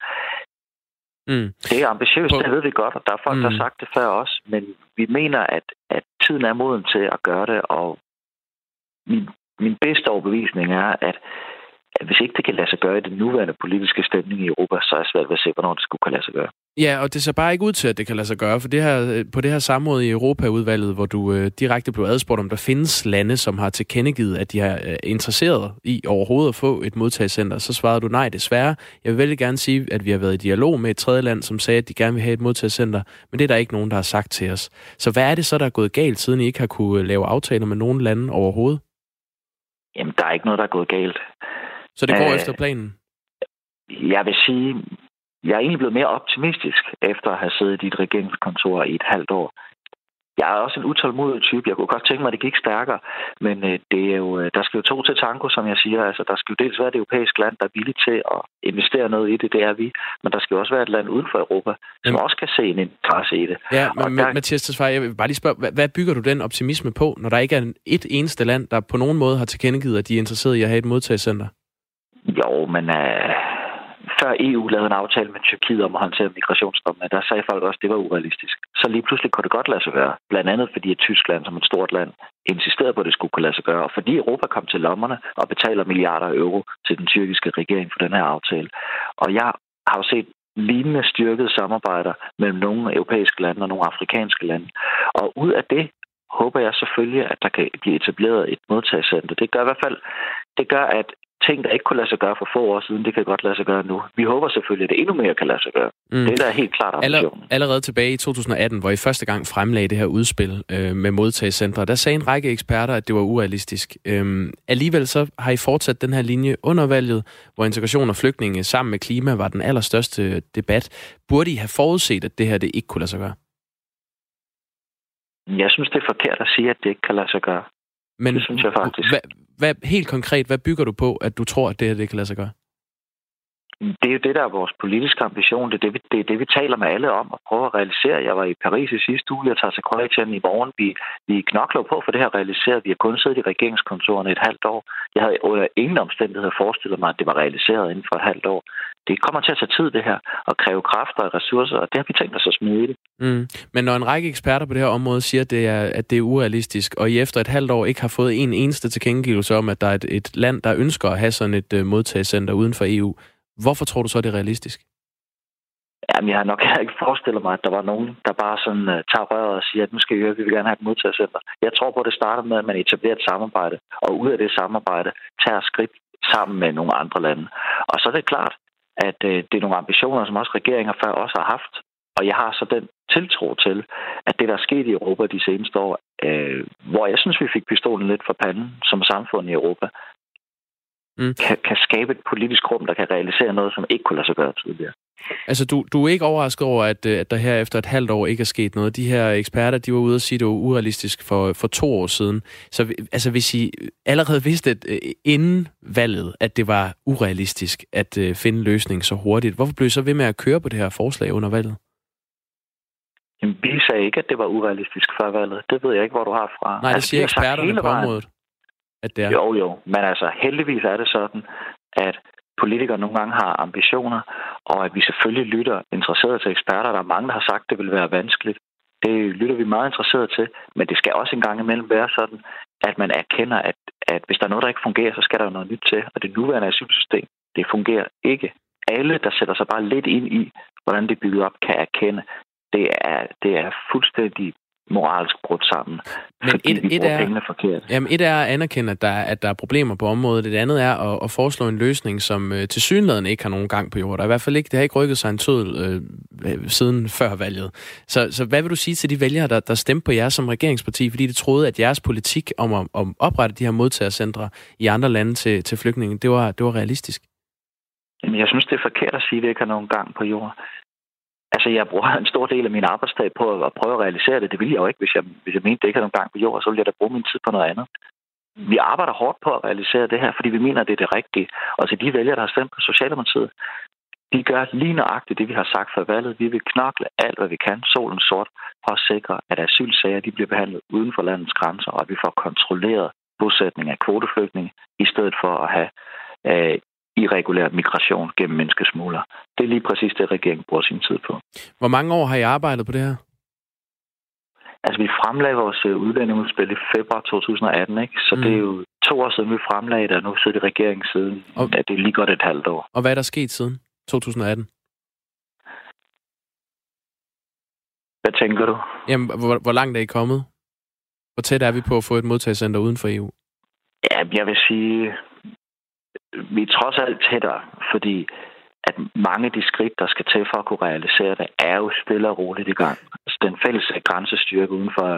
Speaker 8: Mm. Det er ambitiøst, det ved vi godt, og der er folk, mm. der har sagt det før også, men vi mener, at, at tiden er moden til at gøre det, og min min bedste overbevisning er, at, at hvis ikke det kan lade sig gøre i den nuværende politiske stemning i Europa, så er det svært ved at se, hvornår det skulle kunne lade sig gøre.
Speaker 1: Ja, og det ser bare ikke ud til, at det kan lade sig gøre, for det her, på det her samråd i Europaudvalget, hvor du øh, direkte blev adspurgt, om der findes lande, som har tilkendegivet, at de er øh, interesseret i overhovedet at få et modtagscenter, så svarede du nej, desværre. Jeg vil vældig gerne sige, at vi har været i dialog med et tredje land, som sagde, at de gerne vil have et modtagscenter, men det er der ikke nogen, der har sagt til os. Så hvad er det så, der er gået galt, siden I ikke har kunne lave aftaler med nogen lande overhovedet?
Speaker 8: Jamen, der er ikke noget, der er gået galt.
Speaker 1: Så det går øh, efter planen?
Speaker 8: Jeg vil sige, jeg er egentlig blevet mere optimistisk efter at have siddet i et regeringskontor i et halvt år jeg er også en utålmodig type. Jeg kunne godt tænke mig, at det gik stærkere, men øh, det er jo, øh, der skal jo to til tango, som jeg siger. Altså, der skal jo dels være et europæisk land, der er villigt til at investere noget i det, det er vi. Men der skal jo også være et land uden for Europa, som Jamen. også kan se en interesse i det.
Speaker 1: Ja, men der... Mathias Tesfaye, jeg vil bare lige spørge, hvad, hvad bygger du den optimisme på, når der ikke er et eneste land, der på nogen måde har tilkendegivet, at de er interesseret i at have et modtagscenter?
Speaker 8: Jo, men øh, før EU lavede en aftale med Tyrkiet om at håndtere migrationsstrømmene, der sagde folk også, at det var urealistisk. Så lige pludselig kunne det godt lade sig gøre. Blandt andet fordi at Tyskland som et stort land insisterede på, at det skulle kunne lade sig gøre. Og fordi Europa kom til lommerne og betaler milliarder euro til den tyrkiske regering for den her aftale. Og jeg har jo set lignende styrkede samarbejder mellem nogle europæiske lande og nogle afrikanske lande. Og ud af det håber jeg selvfølgelig, at der kan blive etableret et modtagscenter. Det gør i hvert fald, det gør, at ting, der ikke kunne lade sig gøre for få år siden, det kan godt lade sig gøre nu. Vi håber selvfølgelig, at det endnu mere kan lade sig gøre. Mm. Det er helt klart ambitionen.
Speaker 1: Allerede tilbage i 2018, hvor I første gang fremlagde det her udspil øh, med modtagscentre, der sagde en række eksperter, at det var urealistisk. Øhm, alligevel så har I fortsat den her linje under valget, hvor integration og flygtninge sammen med klima var den allerstørste debat. Burde I have forudset, at det her det ikke kunne lade sig gøre?
Speaker 8: Jeg synes, det er forkert at sige, at det ikke kan lade sig gøre.
Speaker 1: Men det synes jeg faktisk. Hvad, hvad, helt konkret, hvad bygger du på, at du tror, at det her det kan lade sig gøre?
Speaker 8: Det er jo det, der er vores politiske ambition. Det er det, vi, det er det, vi taler med alle om og prøver at realisere. Jeg var i Paris i sidste uge, jeg tager til Kroatien i morgen. Vi, vi knokler på for det her realiseret. Vi har kun siddet i regeringskontorerne et halvt år. Jeg havde under ingen omstændigheder forestillet mig, at det var realiseret inden for et halvt år. Det kommer til at tage tid, det her, og kræve kræfter og ressourcer, og det har vi tænkt os at smide det.
Speaker 1: Mm. Men når en række eksperter på det her område siger, at det, er, at det er urealistisk, og I efter et halvt år ikke har fået en eneste tilkendegivelse om, at der er et, et land, der ønsker at have sådan et øh, uh, modtagscenter uden for EU, Hvorfor tror du så, det er realistisk?
Speaker 8: Jamen, jeg har nok ikke forestillet mig, at der var nogen, der bare sådan uh, tager røret og siger, at nu skal vi høre, vi vil gerne have et modtagercenter. Jeg tror på, at det starter med, at man etablerer et samarbejde, og ud af det samarbejde tager skridt sammen med nogle andre lande. Og så er det klart, at uh, det er nogle ambitioner, som også regeringer før også har haft. Og jeg har så den tiltro til, at det, der er sket i Europa de seneste år, øh, hvor jeg synes, vi fik pistolen lidt for panden som samfund i Europa, mm. kan, kan skabe et politisk rum, der kan realisere noget, som ikke kunne lade sig gøre tidligere.
Speaker 1: Altså, du, du er ikke overrasket over, at, øh, at der her efter et halvt år ikke er sket noget. De her eksperter, de var ude og sige, at det var urealistisk for, for to år siden. Så altså, hvis I allerede vidste at, uh, inden valget, at det var urealistisk at uh, finde løsning så hurtigt, hvorfor blev I så ved med at køre på det her forslag under valget?
Speaker 8: Jamen, vi sagde ikke, at det var urealistisk før valget. Det ved jeg ikke, hvor du har fra.
Speaker 1: Nej, det altså, siger eksperterne på området at det er?
Speaker 8: Jo, jo. Men altså, heldigvis er det sådan, at politikere nogle gange har ambitioner, og at vi selvfølgelig lytter interesseret til eksperter. Der er mange, der har sagt, at det vil være vanskeligt. Det lytter vi meget interesseret til, men det skal også en gang imellem være sådan, at man erkender, at, at hvis der er noget, der ikke fungerer, så skal der noget nyt til. Og det nuværende asylsystem, det fungerer ikke. Alle, der sætter sig bare lidt ind i, hvordan det bygget op, kan erkende, det er, det er fuldstændig moralsk brudt sammen, Men fordi et, vi et er, pengene forkert.
Speaker 1: Jamen et er at anerkende, at der, at der er problemer på området. Det andet er at, at foreslå en løsning, som øh, til synligheden ikke har nogen gang på jorden. Der er i hvert fald ikke, det har ikke rykket sig en tød øh, siden før valget. Så, så hvad vil du sige til de vælgere, der, der stemte på jer som regeringsparti, fordi de troede, at jeres politik om at om oprette de her modtagercentre i andre lande til, til flygtninge, det var, det var realistisk?
Speaker 8: Jamen, jeg synes, det er forkert at sige, at det ikke har nogen gang på jorden. Altså, jeg bruger en stor del af min arbejdsdag på at prøve at realisere det. Det ville jeg jo ikke, hvis jeg, hvis jeg mente, det ikke havde nogen gang på jorden. Så ville jeg da bruge min tid på noget andet. Vi arbejder hårdt på at realisere det her, fordi vi mener, det er det rigtige. Og til de vælgere, der har stemt på Socialdemokratiet, de gør lige nøjagtigt det, vi har sagt før valget. Vi vil knokle alt, hvad vi kan, solen sort, for at sikre, at asylsager de bliver behandlet uden for landets grænser, og at vi får kontrolleret bosætning af kvoteflygtninge, i stedet for at have øh, irregulær migration gennem menneskesmugler. Det er lige præcis det, regeringen bruger sin tid på.
Speaker 1: Hvor mange år har I arbejdet på det her?
Speaker 8: Altså, vi fremlagde vores øh, udlændingeudspil i februar 2018, ikke? Så mm. det er jo to år siden, vi fremlagde det, og nu sidder i regeringen siden. Og, ja, det er lige godt et halvt år.
Speaker 1: Og hvad er der sket siden 2018?
Speaker 8: Hvad tænker du?
Speaker 1: Jamen, hvor, hvor langt er I kommet? Hvor tæt er vi på at få et modtagscenter uden for EU?
Speaker 8: Ja, jeg vil sige, vi er trods alt tættere, fordi at mange af de skridt, der skal til for at kunne realisere det, er jo stille og roligt i gang. Altså, den fælles øh, grænsestyrke uden for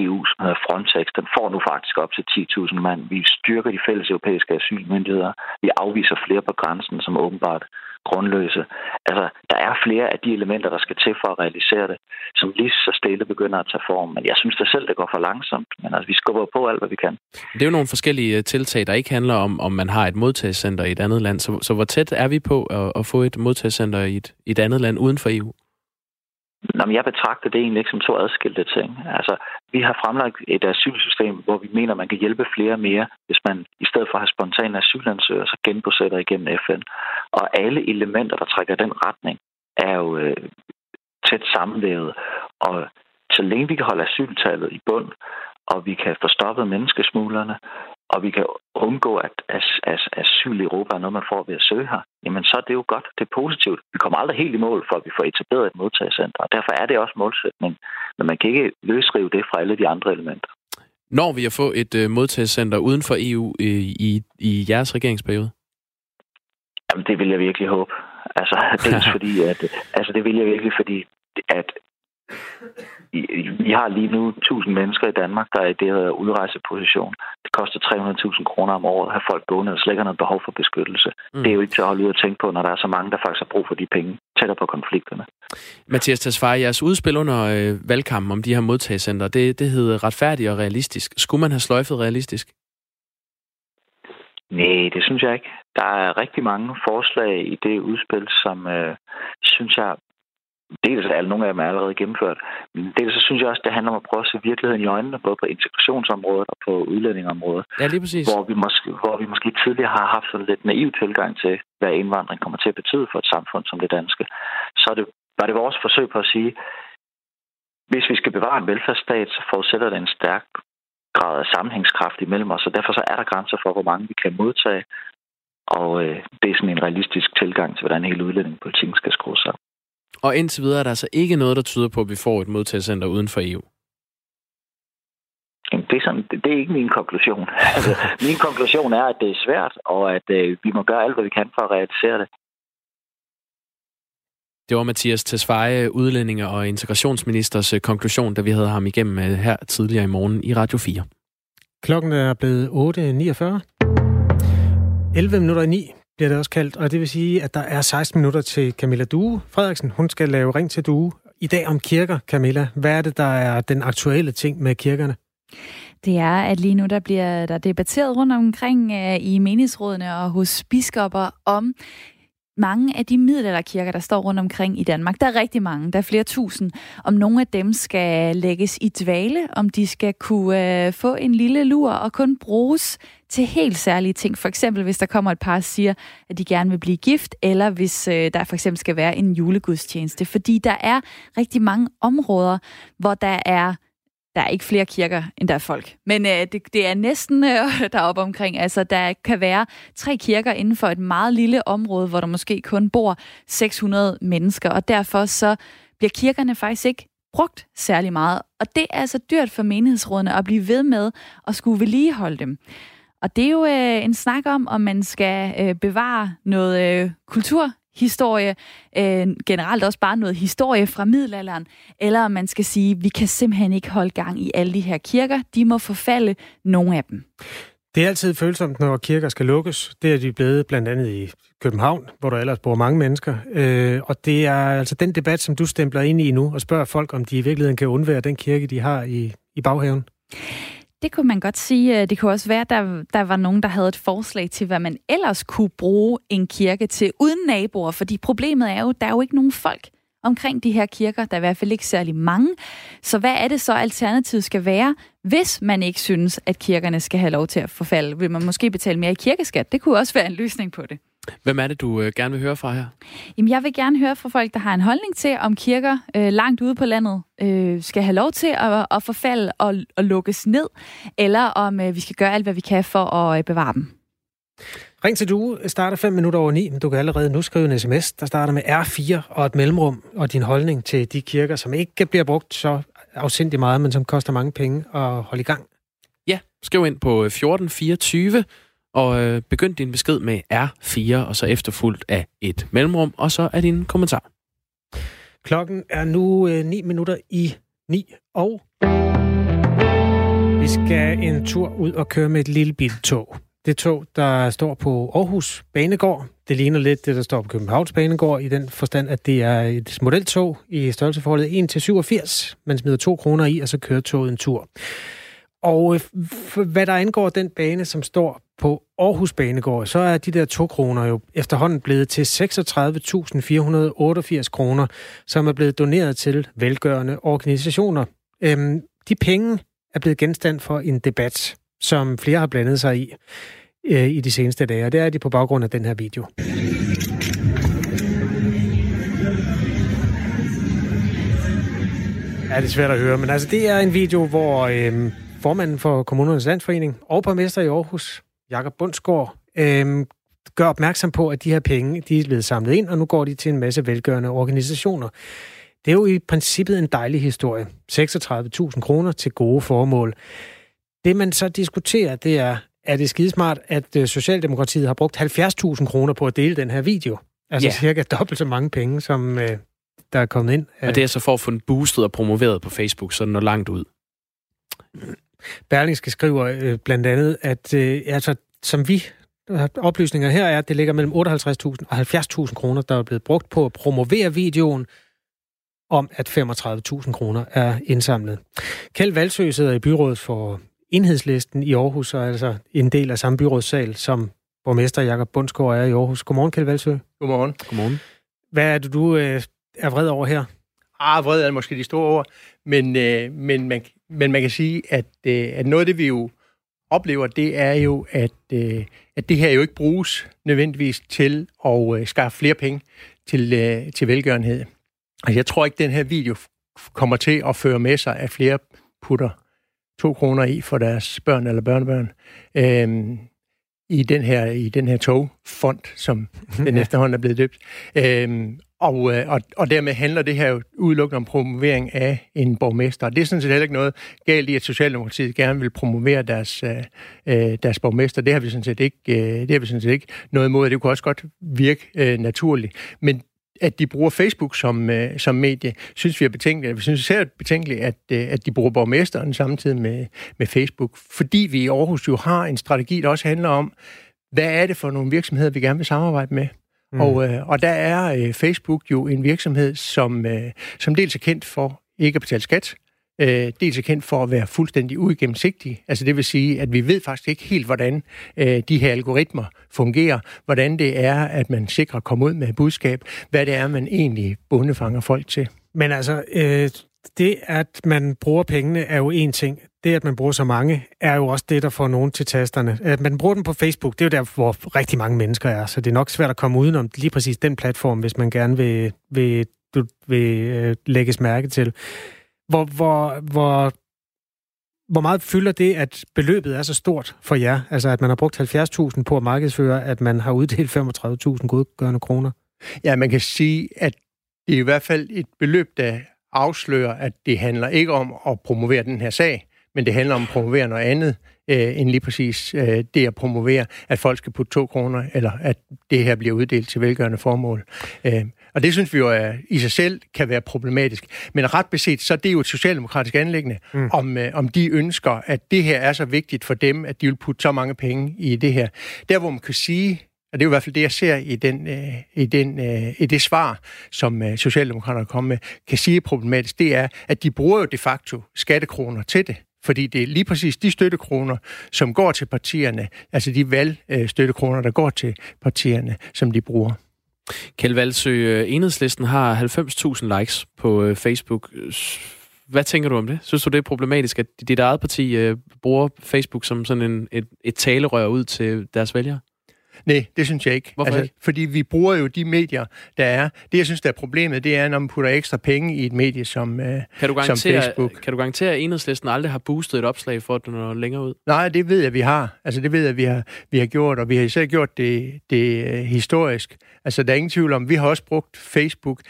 Speaker 8: EU, som hedder Frontex, den får nu faktisk op til 10.000 mand. Vi styrker de fælles europæiske asylmyndigheder. Vi afviser flere på grænsen, som åbenbart grundløse. Altså, der er flere af de elementer, der skal til for at realisere det, som lige så stille begynder at tage form. Men jeg synes da selv, det går for langsomt. Men altså, vi skubber på alt, hvad vi kan.
Speaker 1: Det er jo nogle forskellige øh, tiltag, der ikke handler om, om man har et modtagscenter i et andet land. Så, så hvor tæt er vi på at, at få et modtagscenter i et, i et andet land uden for EU?
Speaker 8: Jamen, jeg betragter det egentlig ikke som to adskilte ting. Altså, vi har fremlagt et asylsystem, hvor vi mener, man kan hjælpe flere mere, hvis man i stedet for at have spontane asylansøgere, så genbosætter igennem FN. Og alle elementer, der trækker den retning, er jo øh, tæt sammenvævet. Og så længe vi kan holde asyltallet i bund, og vi kan få stoppet menneskesmuglerne, og vi kan undgå, at as- as- asyl i Europa er noget, man får ved at søge her, jamen så er det jo godt. Det er positivt. Vi kommer aldrig helt i mål, for at vi får etableret et modtagecenter, og derfor er det også målsætning. Men man kan ikke løsrive det fra alle de andre elementer.
Speaker 1: Når vi at få et uh, modtagecenter uden for EU i, i, i jeres regeringsperiode?
Speaker 8: Jamen, det vil jeg virkelig håbe. Altså, [laughs] dels fordi, at, altså, det vil jeg virkelig, fordi at vi har lige nu 1000 mennesker i Danmark, der er i det her udrejseposition. Det koster 300.000 kroner om året at have folk gående, og slet ikke noget behov for beskyttelse. Mm. Det er jo ikke til at holde ud og tænke på, når der er så mange, der faktisk har brug for de penge tættere på konflikterne.
Speaker 1: Mathias Tesfaye, jeres udspil under øh, valgkampen om de her modtagscenter, det, det hedder retfærdig og realistisk. Skulle man have sløjfet realistisk?
Speaker 8: Nej, det synes jeg ikke. Der er rigtig mange forslag i det udspil, som øh, synes jeg dels er nogle af dem er allerede gennemført, men dels så synes jeg også, det handler om at prøve at se virkeligheden i øjnene, både på integrationsområdet og på udlændingområdet.
Speaker 1: Ja, lige præcis.
Speaker 8: Hvor vi, måske, hvor vi måske tidligere har haft sådan lidt naiv tilgang til, hvad indvandring kommer til at betyde for et samfund som det danske. Så er det, var det vores forsøg på at sige, hvis vi skal bevare en velfærdsstat, så forudsætter det en stærk grad af sammenhængskraft imellem os, og derfor så er der grænser for, hvor mange vi kan modtage, og øh, det er sådan en realistisk tilgang til, hvordan hele udlændingepolitikken skal skrues sammen.
Speaker 1: Og indtil videre er der altså ikke noget, der tyder på, at vi får et modtagscenter uden for EU.
Speaker 8: Det er, sådan, det er ikke min konklusion. [laughs] Altså, min konklusion er, at det er svært, og at øh, vi må gøre alt, hvad vi kan for at realisere det.
Speaker 1: Det var Mathias Tesfaye, udlændinge- og integrationsministers øh, konklusion, da vi havde ham igennem øh, her tidligere i morgen i Radio 4.
Speaker 2: Klokken er blevet 8.49. 11 minutter i 9 bliver det også kaldt, og det vil sige, at der er 16 minutter til Camilla Due Frederiksen. Hun skal lave ring til Due. I dag om kirker, Camilla. Hvad er det, der er den aktuelle ting med kirkerne?
Speaker 9: Det er, at lige nu der bliver der debatteret rundt omkring øh, i menighedsrådene og hos biskopper om mange af de middelalderkirker, der står rundt omkring i Danmark, der er rigtig mange, der er flere tusind, om nogle af dem skal lægges i dvale, om de skal kunne øh, få en lille lur og kun bruges til helt særlige ting. For eksempel, hvis der kommer et par og siger, at de gerne vil blive gift, eller hvis øh, der for eksempel skal være en julegudstjeneste. Fordi der er rigtig mange områder, hvor der er der er ikke flere kirker, end der er folk. Men øh, det, det er næsten øh, [laughs] deroppe omkring. Altså, der kan være tre kirker inden for et meget lille område, hvor der måske kun bor 600 mennesker, og derfor så bliver kirkerne faktisk ikke brugt særlig meget. Og det er altså dyrt for menighedsrådene at blive ved med at skulle vedligeholde dem. Og det er jo øh, en snak om, om man skal øh, bevare noget øh, kultur historie, øh, generelt også bare noget historie fra middelalderen, eller om man skal sige, vi kan simpelthen ikke holde gang i alle de her kirker, de må forfalde, nogle af dem.
Speaker 2: Det er altid følsomt, når kirker skal lukkes. Det er de blevet blandt andet i København, hvor der ellers bor mange mennesker. Øh, og det er altså den debat, som du stempler ind i nu, og spørger folk, om de i virkeligheden kan undvære den kirke, de har i, i baghaven.
Speaker 9: Det kunne man godt sige. Øh, det kunne også være, at der, der var nogen, der havde et forslag til, hvad man ellers kunne bruge en kirke til uden naboer. Fordi problemet er jo, der er jo ikke nogen folk omkring de her kirker. Der er i hvert fald ikke særlig mange. Så hvad er det så, alternativet skal være, hvis man ikke synes, at kirkerne skal have lov til at forfalde? Vil man måske betale mere i kirkeskat? Det kunne også være en løsning på det.
Speaker 1: Hvem er det, du øh, gerne vil høre fra her?
Speaker 9: Jamen, jeg vil gerne høre fra folk, der har en holdning til, om kirker øh, langt ude på landet øh, skal have lov til at, at forfalde og, og lukkes ned, eller om øh, vi skal gøre alt, hvad vi kan for at øh, bevare dem.
Speaker 2: Ring til du starter 5 minutter over 9, men du kan allerede nu skrive en sms, der starter med R4 og et mellemrum, og din holdning til de kirker, som ikke bliver brugt så afsindig meget, men som koster mange penge at holde i gang.
Speaker 1: Ja, skriv ind på 1424 og øh, begynd din besked med R4, og så efterfulgt af et mellemrum, og så er din kommentar.
Speaker 2: Klokken er nu øh, 9 minutter i 9, og vi skal en tur ud og køre med et lille biltog. Det tog, der står på Aarhus Banegård, det ligner lidt det, der står på Københavns Banegård, i den forstand, at det er et modeltog i størrelseforholdet 1-87. Man smider 2 kroner i, og så kører toget en tur. Og øh, hvad der angår den bane, som står på Aarhus Banegård, så er de der 2 kroner jo efterhånden blevet til 36.488 kroner, som er blevet doneret til velgørende organisationer. Øhm, de penge er blevet genstand for en debat, som flere har blandet sig i øh, i de seneste dage, og det er de på baggrund af den her video. Ja, det er svært at høre, men altså det er en video, hvor øh, formanden for Kommunernes Landsforening og borgmester i Aarhus, Jakob Bundsgaard, øh, gør opmærksom på, at de her penge, de er blevet samlet ind, og nu går de til en masse velgørende organisationer. Det er jo i princippet en dejlig historie. 36.000 kroner til gode formål. Det man så diskuterer, det er, er det skidesmart, at øh, Socialdemokratiet har brugt 70.000 kroner på at dele den her video? Altså ja. cirka dobbelt så mange penge, som øh, der er kommet ind.
Speaker 1: Og det er så for at få den boostet og promoveret på Facebook, så den når langt ud.
Speaker 2: Berlingske skriver øh, blandt andet, at øh, altså, som vi oplysninger her er, at det ligger mellem 58.000 og 70.000 kroner, der er blevet brugt på at promovere videoen, om at 35.000 kroner er indsamlet. Kjeld Valsø sidder i byrådet for enhedslisten i Aarhus, og er altså en del af samme byrådssal, som borgmester Jakob Bundsgaard er i Aarhus. Godmorgen, Kjeld Valsø.
Speaker 10: Godmorgen.
Speaker 1: Godmorgen.
Speaker 2: Hvad er det, du øh, er vred over her?
Speaker 10: Ah, vred er måske de store ord, men, øh, men, man, men man kan sige, at, øh, at noget af det, vi jo oplever, det er jo, at, øh, at det her jo ikke bruges nødvendigvis til at øh, skaffe flere penge til, øh, til velgørenhed. Altså, jeg tror ikke, den her video kommer til at føre med sig, at flere putter to kroner i for deres børn eller børnebørn. Øhm, i den her, i den her togfond, som den efterhånden er blevet døbt. Øhm, og, øh, og, og dermed handler det her jo udelukkende om promovering af en borgmester. Det er sådan set heller ikke noget galt i, at Socialdemokratiet gerne vil promovere deres, øh, øh deres borgmester. Det har vi sådan set ikke, øh, det har vi sådan set ikke noget imod. Det kunne også godt virke øh, naturligt. Men at de bruger Facebook som, øh, som medie, synes vi er betænkeligt. Vi synes især betænkeligt, at, øh, at de bruger borgmesteren samtidig med, med Facebook, fordi vi i Aarhus jo har en strategi, der også handler om, hvad er det for nogle virksomheder, vi gerne vil samarbejde med. Mm. Og, øh, og der er øh, Facebook jo en virksomhed, som, øh, som dels er kendt for ikke at betale skat, øh, dels er kendt for at være fuldstændig uigennemsigtig. Altså det vil sige, at vi ved faktisk ikke helt, hvordan øh, de her algoritmer fungerer, hvordan det er, at man sikrer at komme ud med budskab, hvad det er, man egentlig bundefanger folk til.
Speaker 2: Men altså, øh, det at man bruger pengene er jo en ting. Det, at man bruger så mange, er jo også det, der får nogen til tasterne. At man bruger dem på Facebook, det er jo der, hvor rigtig mange mennesker er, så det er nok svært at komme udenom lige præcis den platform, hvis man gerne vil, vil, vil, vil lægges mærke til. Hvor, hvor, hvor, hvor meget fylder det, at beløbet er så stort for jer? Altså, at man har brugt 70.000 på at markedsføre, at man har uddelt 35.000 godgørende kroner?
Speaker 10: Ja, man kan sige, at det er i hvert fald et beløb, der afslører, at det handler ikke om at promovere den her sag, men det handler om at promovere noget andet, øh, end lige præcis øh, det at promovere, at folk skal putte to kroner, eller at det her bliver uddelt til velgørende formål. Øh, og det synes vi jo er, i sig selv kan være problematisk. Men ret beset, så er det jo et socialdemokratisk anlæggende, mm. om, øh, om de ønsker, at det her er så vigtigt for dem, at de vil putte så mange penge i det her. Der, hvor man kan sige, og det er jo i hvert fald det, jeg ser i, den, øh, i, den, øh, i det svar, som øh, Socialdemokraterne kommer med, kan sige problematisk, det er, at de bruger jo de facto skattekroner til det. Fordi det er lige præcis de støttekroner, som går til partierne, altså de valgstøttekroner, der går til partierne, som de bruger.
Speaker 1: Kjeld Valsø, øh, enhedslisten har 90.000 likes på øh, Facebook. Hvad tænker du om det? Synes du, det er problematisk, at dit eget parti øh, bruger Facebook som sådan en, et, et talerør ud til deres vælgere?
Speaker 10: Nej, det synes jeg ikke.
Speaker 1: Hvorfor altså, ikke?
Speaker 10: Fordi vi bruger jo de medier, der er. Det, jeg synes, der er problemet, det er, når man putter ekstra penge i et medie som, øh,
Speaker 1: kan du
Speaker 10: som Facebook.
Speaker 1: Kan du garantere, at enhedslisten aldrig har boostet et opslag for, at du når længere ud?
Speaker 10: Nej, det ved jeg, vi har. Altså, det ved jeg, vi har, vi har gjort, og vi har især gjort det, det uh, historisk. Altså, der er ingen tvivl om, vi har også brugt Facebook,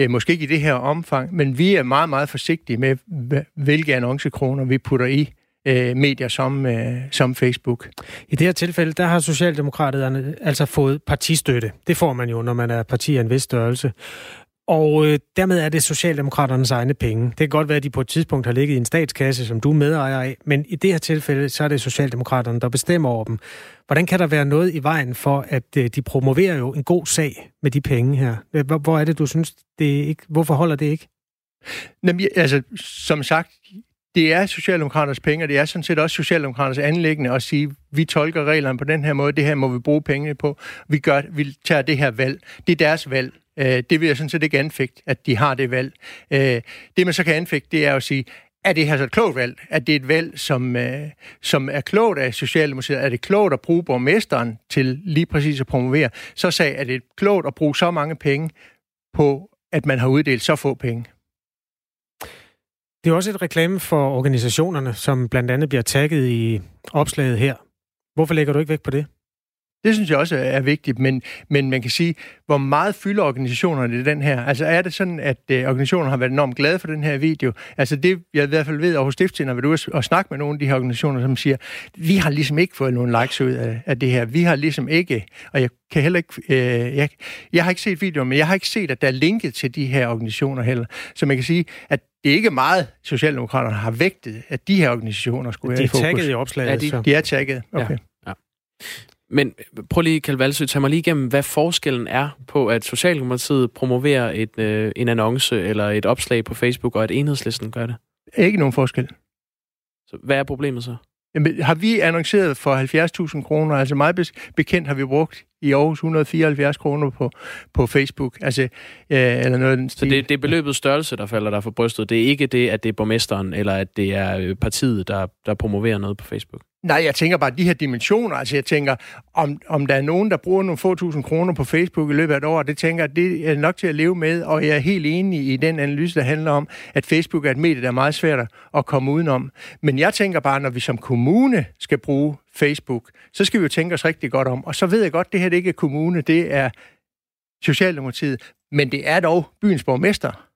Speaker 10: uh, måske ikke i det her omfang, men vi er meget, meget forsigtige med, hvilke annoncekroner vi putter i øh, medier som, øh, som Facebook.
Speaker 2: I det her tilfælde, der har Socialdemokraterne altså fået partistøtte. Det får man jo, når man er parti af en vis størrelse. Og øh, dermed er det Socialdemokraternes egne penge. Det kan godt være, at de på et tidspunkt har ligget i en statskasse, som du er medejer af, men i det her tilfælde, så er det Socialdemokraterne, der bestemmer over dem. Hvordan kan der være noget i vejen for, at øh, de promoverer jo en god sag med de penge her? Hvor, hvor er det, du synes, det ikke... Hvorfor holder det ikke?
Speaker 10: Jamen, altså, som sagt, det er Socialdemokraternes penge, og det er sådan set også Socialdemokraternes anlæggende at sige, vi tolker reglerne på den her måde, det her må vi bruge penge på, vi, gør, vi tager det her valg. Det er deres valg. Øh, det vil jeg sådan set ikke anfægte, at de har det valg. Øh, det man så kan anfægte, det er at sige, er det her så et klogt valg? Er det et valg, som, øh, som er klogt af Socialdemokratiet? Er det klogt at bruge borgmesteren til lige præcis at promovere? Så sagde, er det klogt at bruge så mange penge på, at man har uddelt så få penge?
Speaker 2: Det er også et reklame for organisationerne, som blandt andet bliver tagget i opslaget her. Hvorfor lægger du ikke væk på det?
Speaker 10: Det synes jeg også er vigtigt, men, men man kan sige, hvor meget fylder organisationerne i den her? Altså er det sådan, at øh, organisationerne har været enormt glade for den her video? Altså det, jeg i hvert fald ved, og hos Stiftstiden vil du og snakke med nogle af de her organisationer, som siger, vi har ligesom ikke fået nogen likes ud af, af det her. Vi har ligesom ikke, og jeg kan heller ikke, øh, jeg, jeg har ikke set videoen, men jeg har ikke set, at der er linket til de her organisationer heller. Så man kan sige, at det er ikke meget, Socialdemokraterne har vægtet, at de her organisationer skulle
Speaker 2: være i fokus. De er tagget i opslaget.
Speaker 10: Ja, de, så. de er tagget. Okay. Ja. ja.
Speaker 1: Men prøv lige, Kjeld Valsø, tag mig lige igennem, hvad forskellen er på, at Socialdemokratiet promoverer et, øh, en annonce eller et opslag på Facebook, og at enhedslisten gør det.
Speaker 10: Ikke nogen forskel.
Speaker 1: Så hvad er problemet så?
Speaker 10: Jamen, har vi annonceret for 70.000 kroner? Altså meget bekendt har vi brugt i Aarhus 174 kroner på, på Facebook. Altså, øh, eller noget
Speaker 1: Så det, det er beløbet størrelse, der falder der for brystet. Det er ikke det, at det er borgmesteren, eller at det er øh, partiet, der, der promoverer noget på Facebook?
Speaker 10: Nej, jeg tænker bare, de her dimensioner, altså jeg tænker, om, om der er nogen, der bruger nogle få tusind kroner på Facebook i løbet af et år, det tænker jeg, det er nok til at leve med, og jeg er helt enig i den analyse, der handler om, at Facebook er et medie, der er meget svært at komme udenom. Men jeg tænker bare, når vi som kommune skal bruge Facebook, så skal vi jo tænke os rigtig godt om. Og så ved jeg godt, det her det ikke er kommune, det er Socialdemokratiet, men det er dog byens borgmester.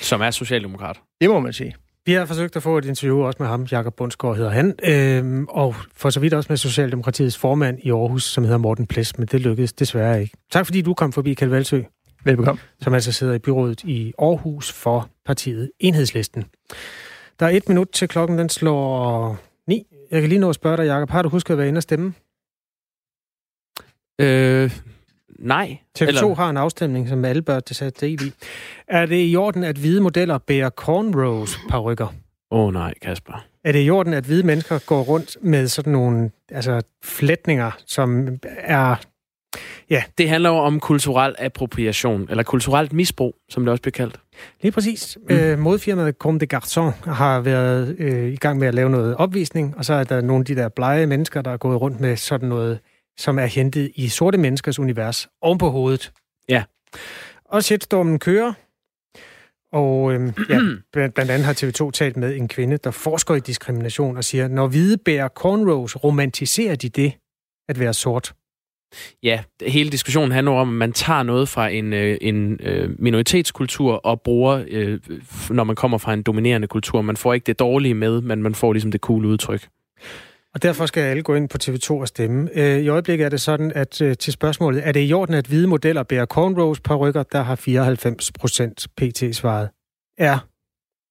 Speaker 1: Som er socialdemokrat.
Speaker 10: Det må man sige.
Speaker 2: Vi har forsøgt at få et interview også med ham, Jakob Bundsgaard hedder han, øhm, og for så vidt også med Socialdemokratiets formand i Aarhus, som hedder Morten Ples, men det lykkedes desværre ikke. Tak fordi du kom forbi, Kjeld Valsø.
Speaker 10: Velbekomme.
Speaker 2: Som altså sidder i byrådet i Aarhus for partiet Enhedslisten. Der er et minut til klokken, den slår ni. Jeg kan lige nå at spørge dig, Jakob, har du husket at være inde og stemme?
Speaker 1: Øh, Nej.
Speaker 2: TV2 eller... har en afstemning, som alle bør til sig del i. Er det i orden, at hvide modeller bærer cornrows rykker?
Speaker 1: Åh oh, nej, Kasper.
Speaker 2: Er det i orden, at hvide mennesker går rundt med sådan nogle altså, flætninger, som er...
Speaker 1: Ja. Det handler jo om kulturel appropriation, eller kulturelt misbrug, som det også bliver kaldt.
Speaker 2: Lige præcis. Mm. Øh, modfirmaet Comme des Garçons har været øh, i gang med at lave noget opvisning, og så er der nogle af de der blege mennesker, der er gået rundt med sådan noget, som er hentet i sorte menneskers univers, oven på hovedet.
Speaker 1: Ja.
Speaker 2: Og shitstormen kører. Og øhm, ja, [clears throat] blandt andet har TV2 talt med en kvinde, der forsker i diskrimination og siger, når hvide bærer cornrows, romantiserer de det at være sort?
Speaker 1: Ja, hele diskussionen handler om, at man tager noget fra en, øh, en øh, minoritetskultur og bruger, øh, når man kommer fra en dominerende kultur. Man får ikke det dårlige med, men man får ligesom det cool udtryk.
Speaker 2: Og derfor skal alle gå ind på TV2 og stemme. Øh, I øjeblikket er det sådan, at øh, til spørgsmålet, er det i orden, at hvide modeller bærer cornrows på rykker, der har 94 procent PT svaret er.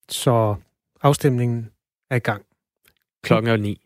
Speaker 2: Så afstemningen er i gang.
Speaker 1: Klokken er ni.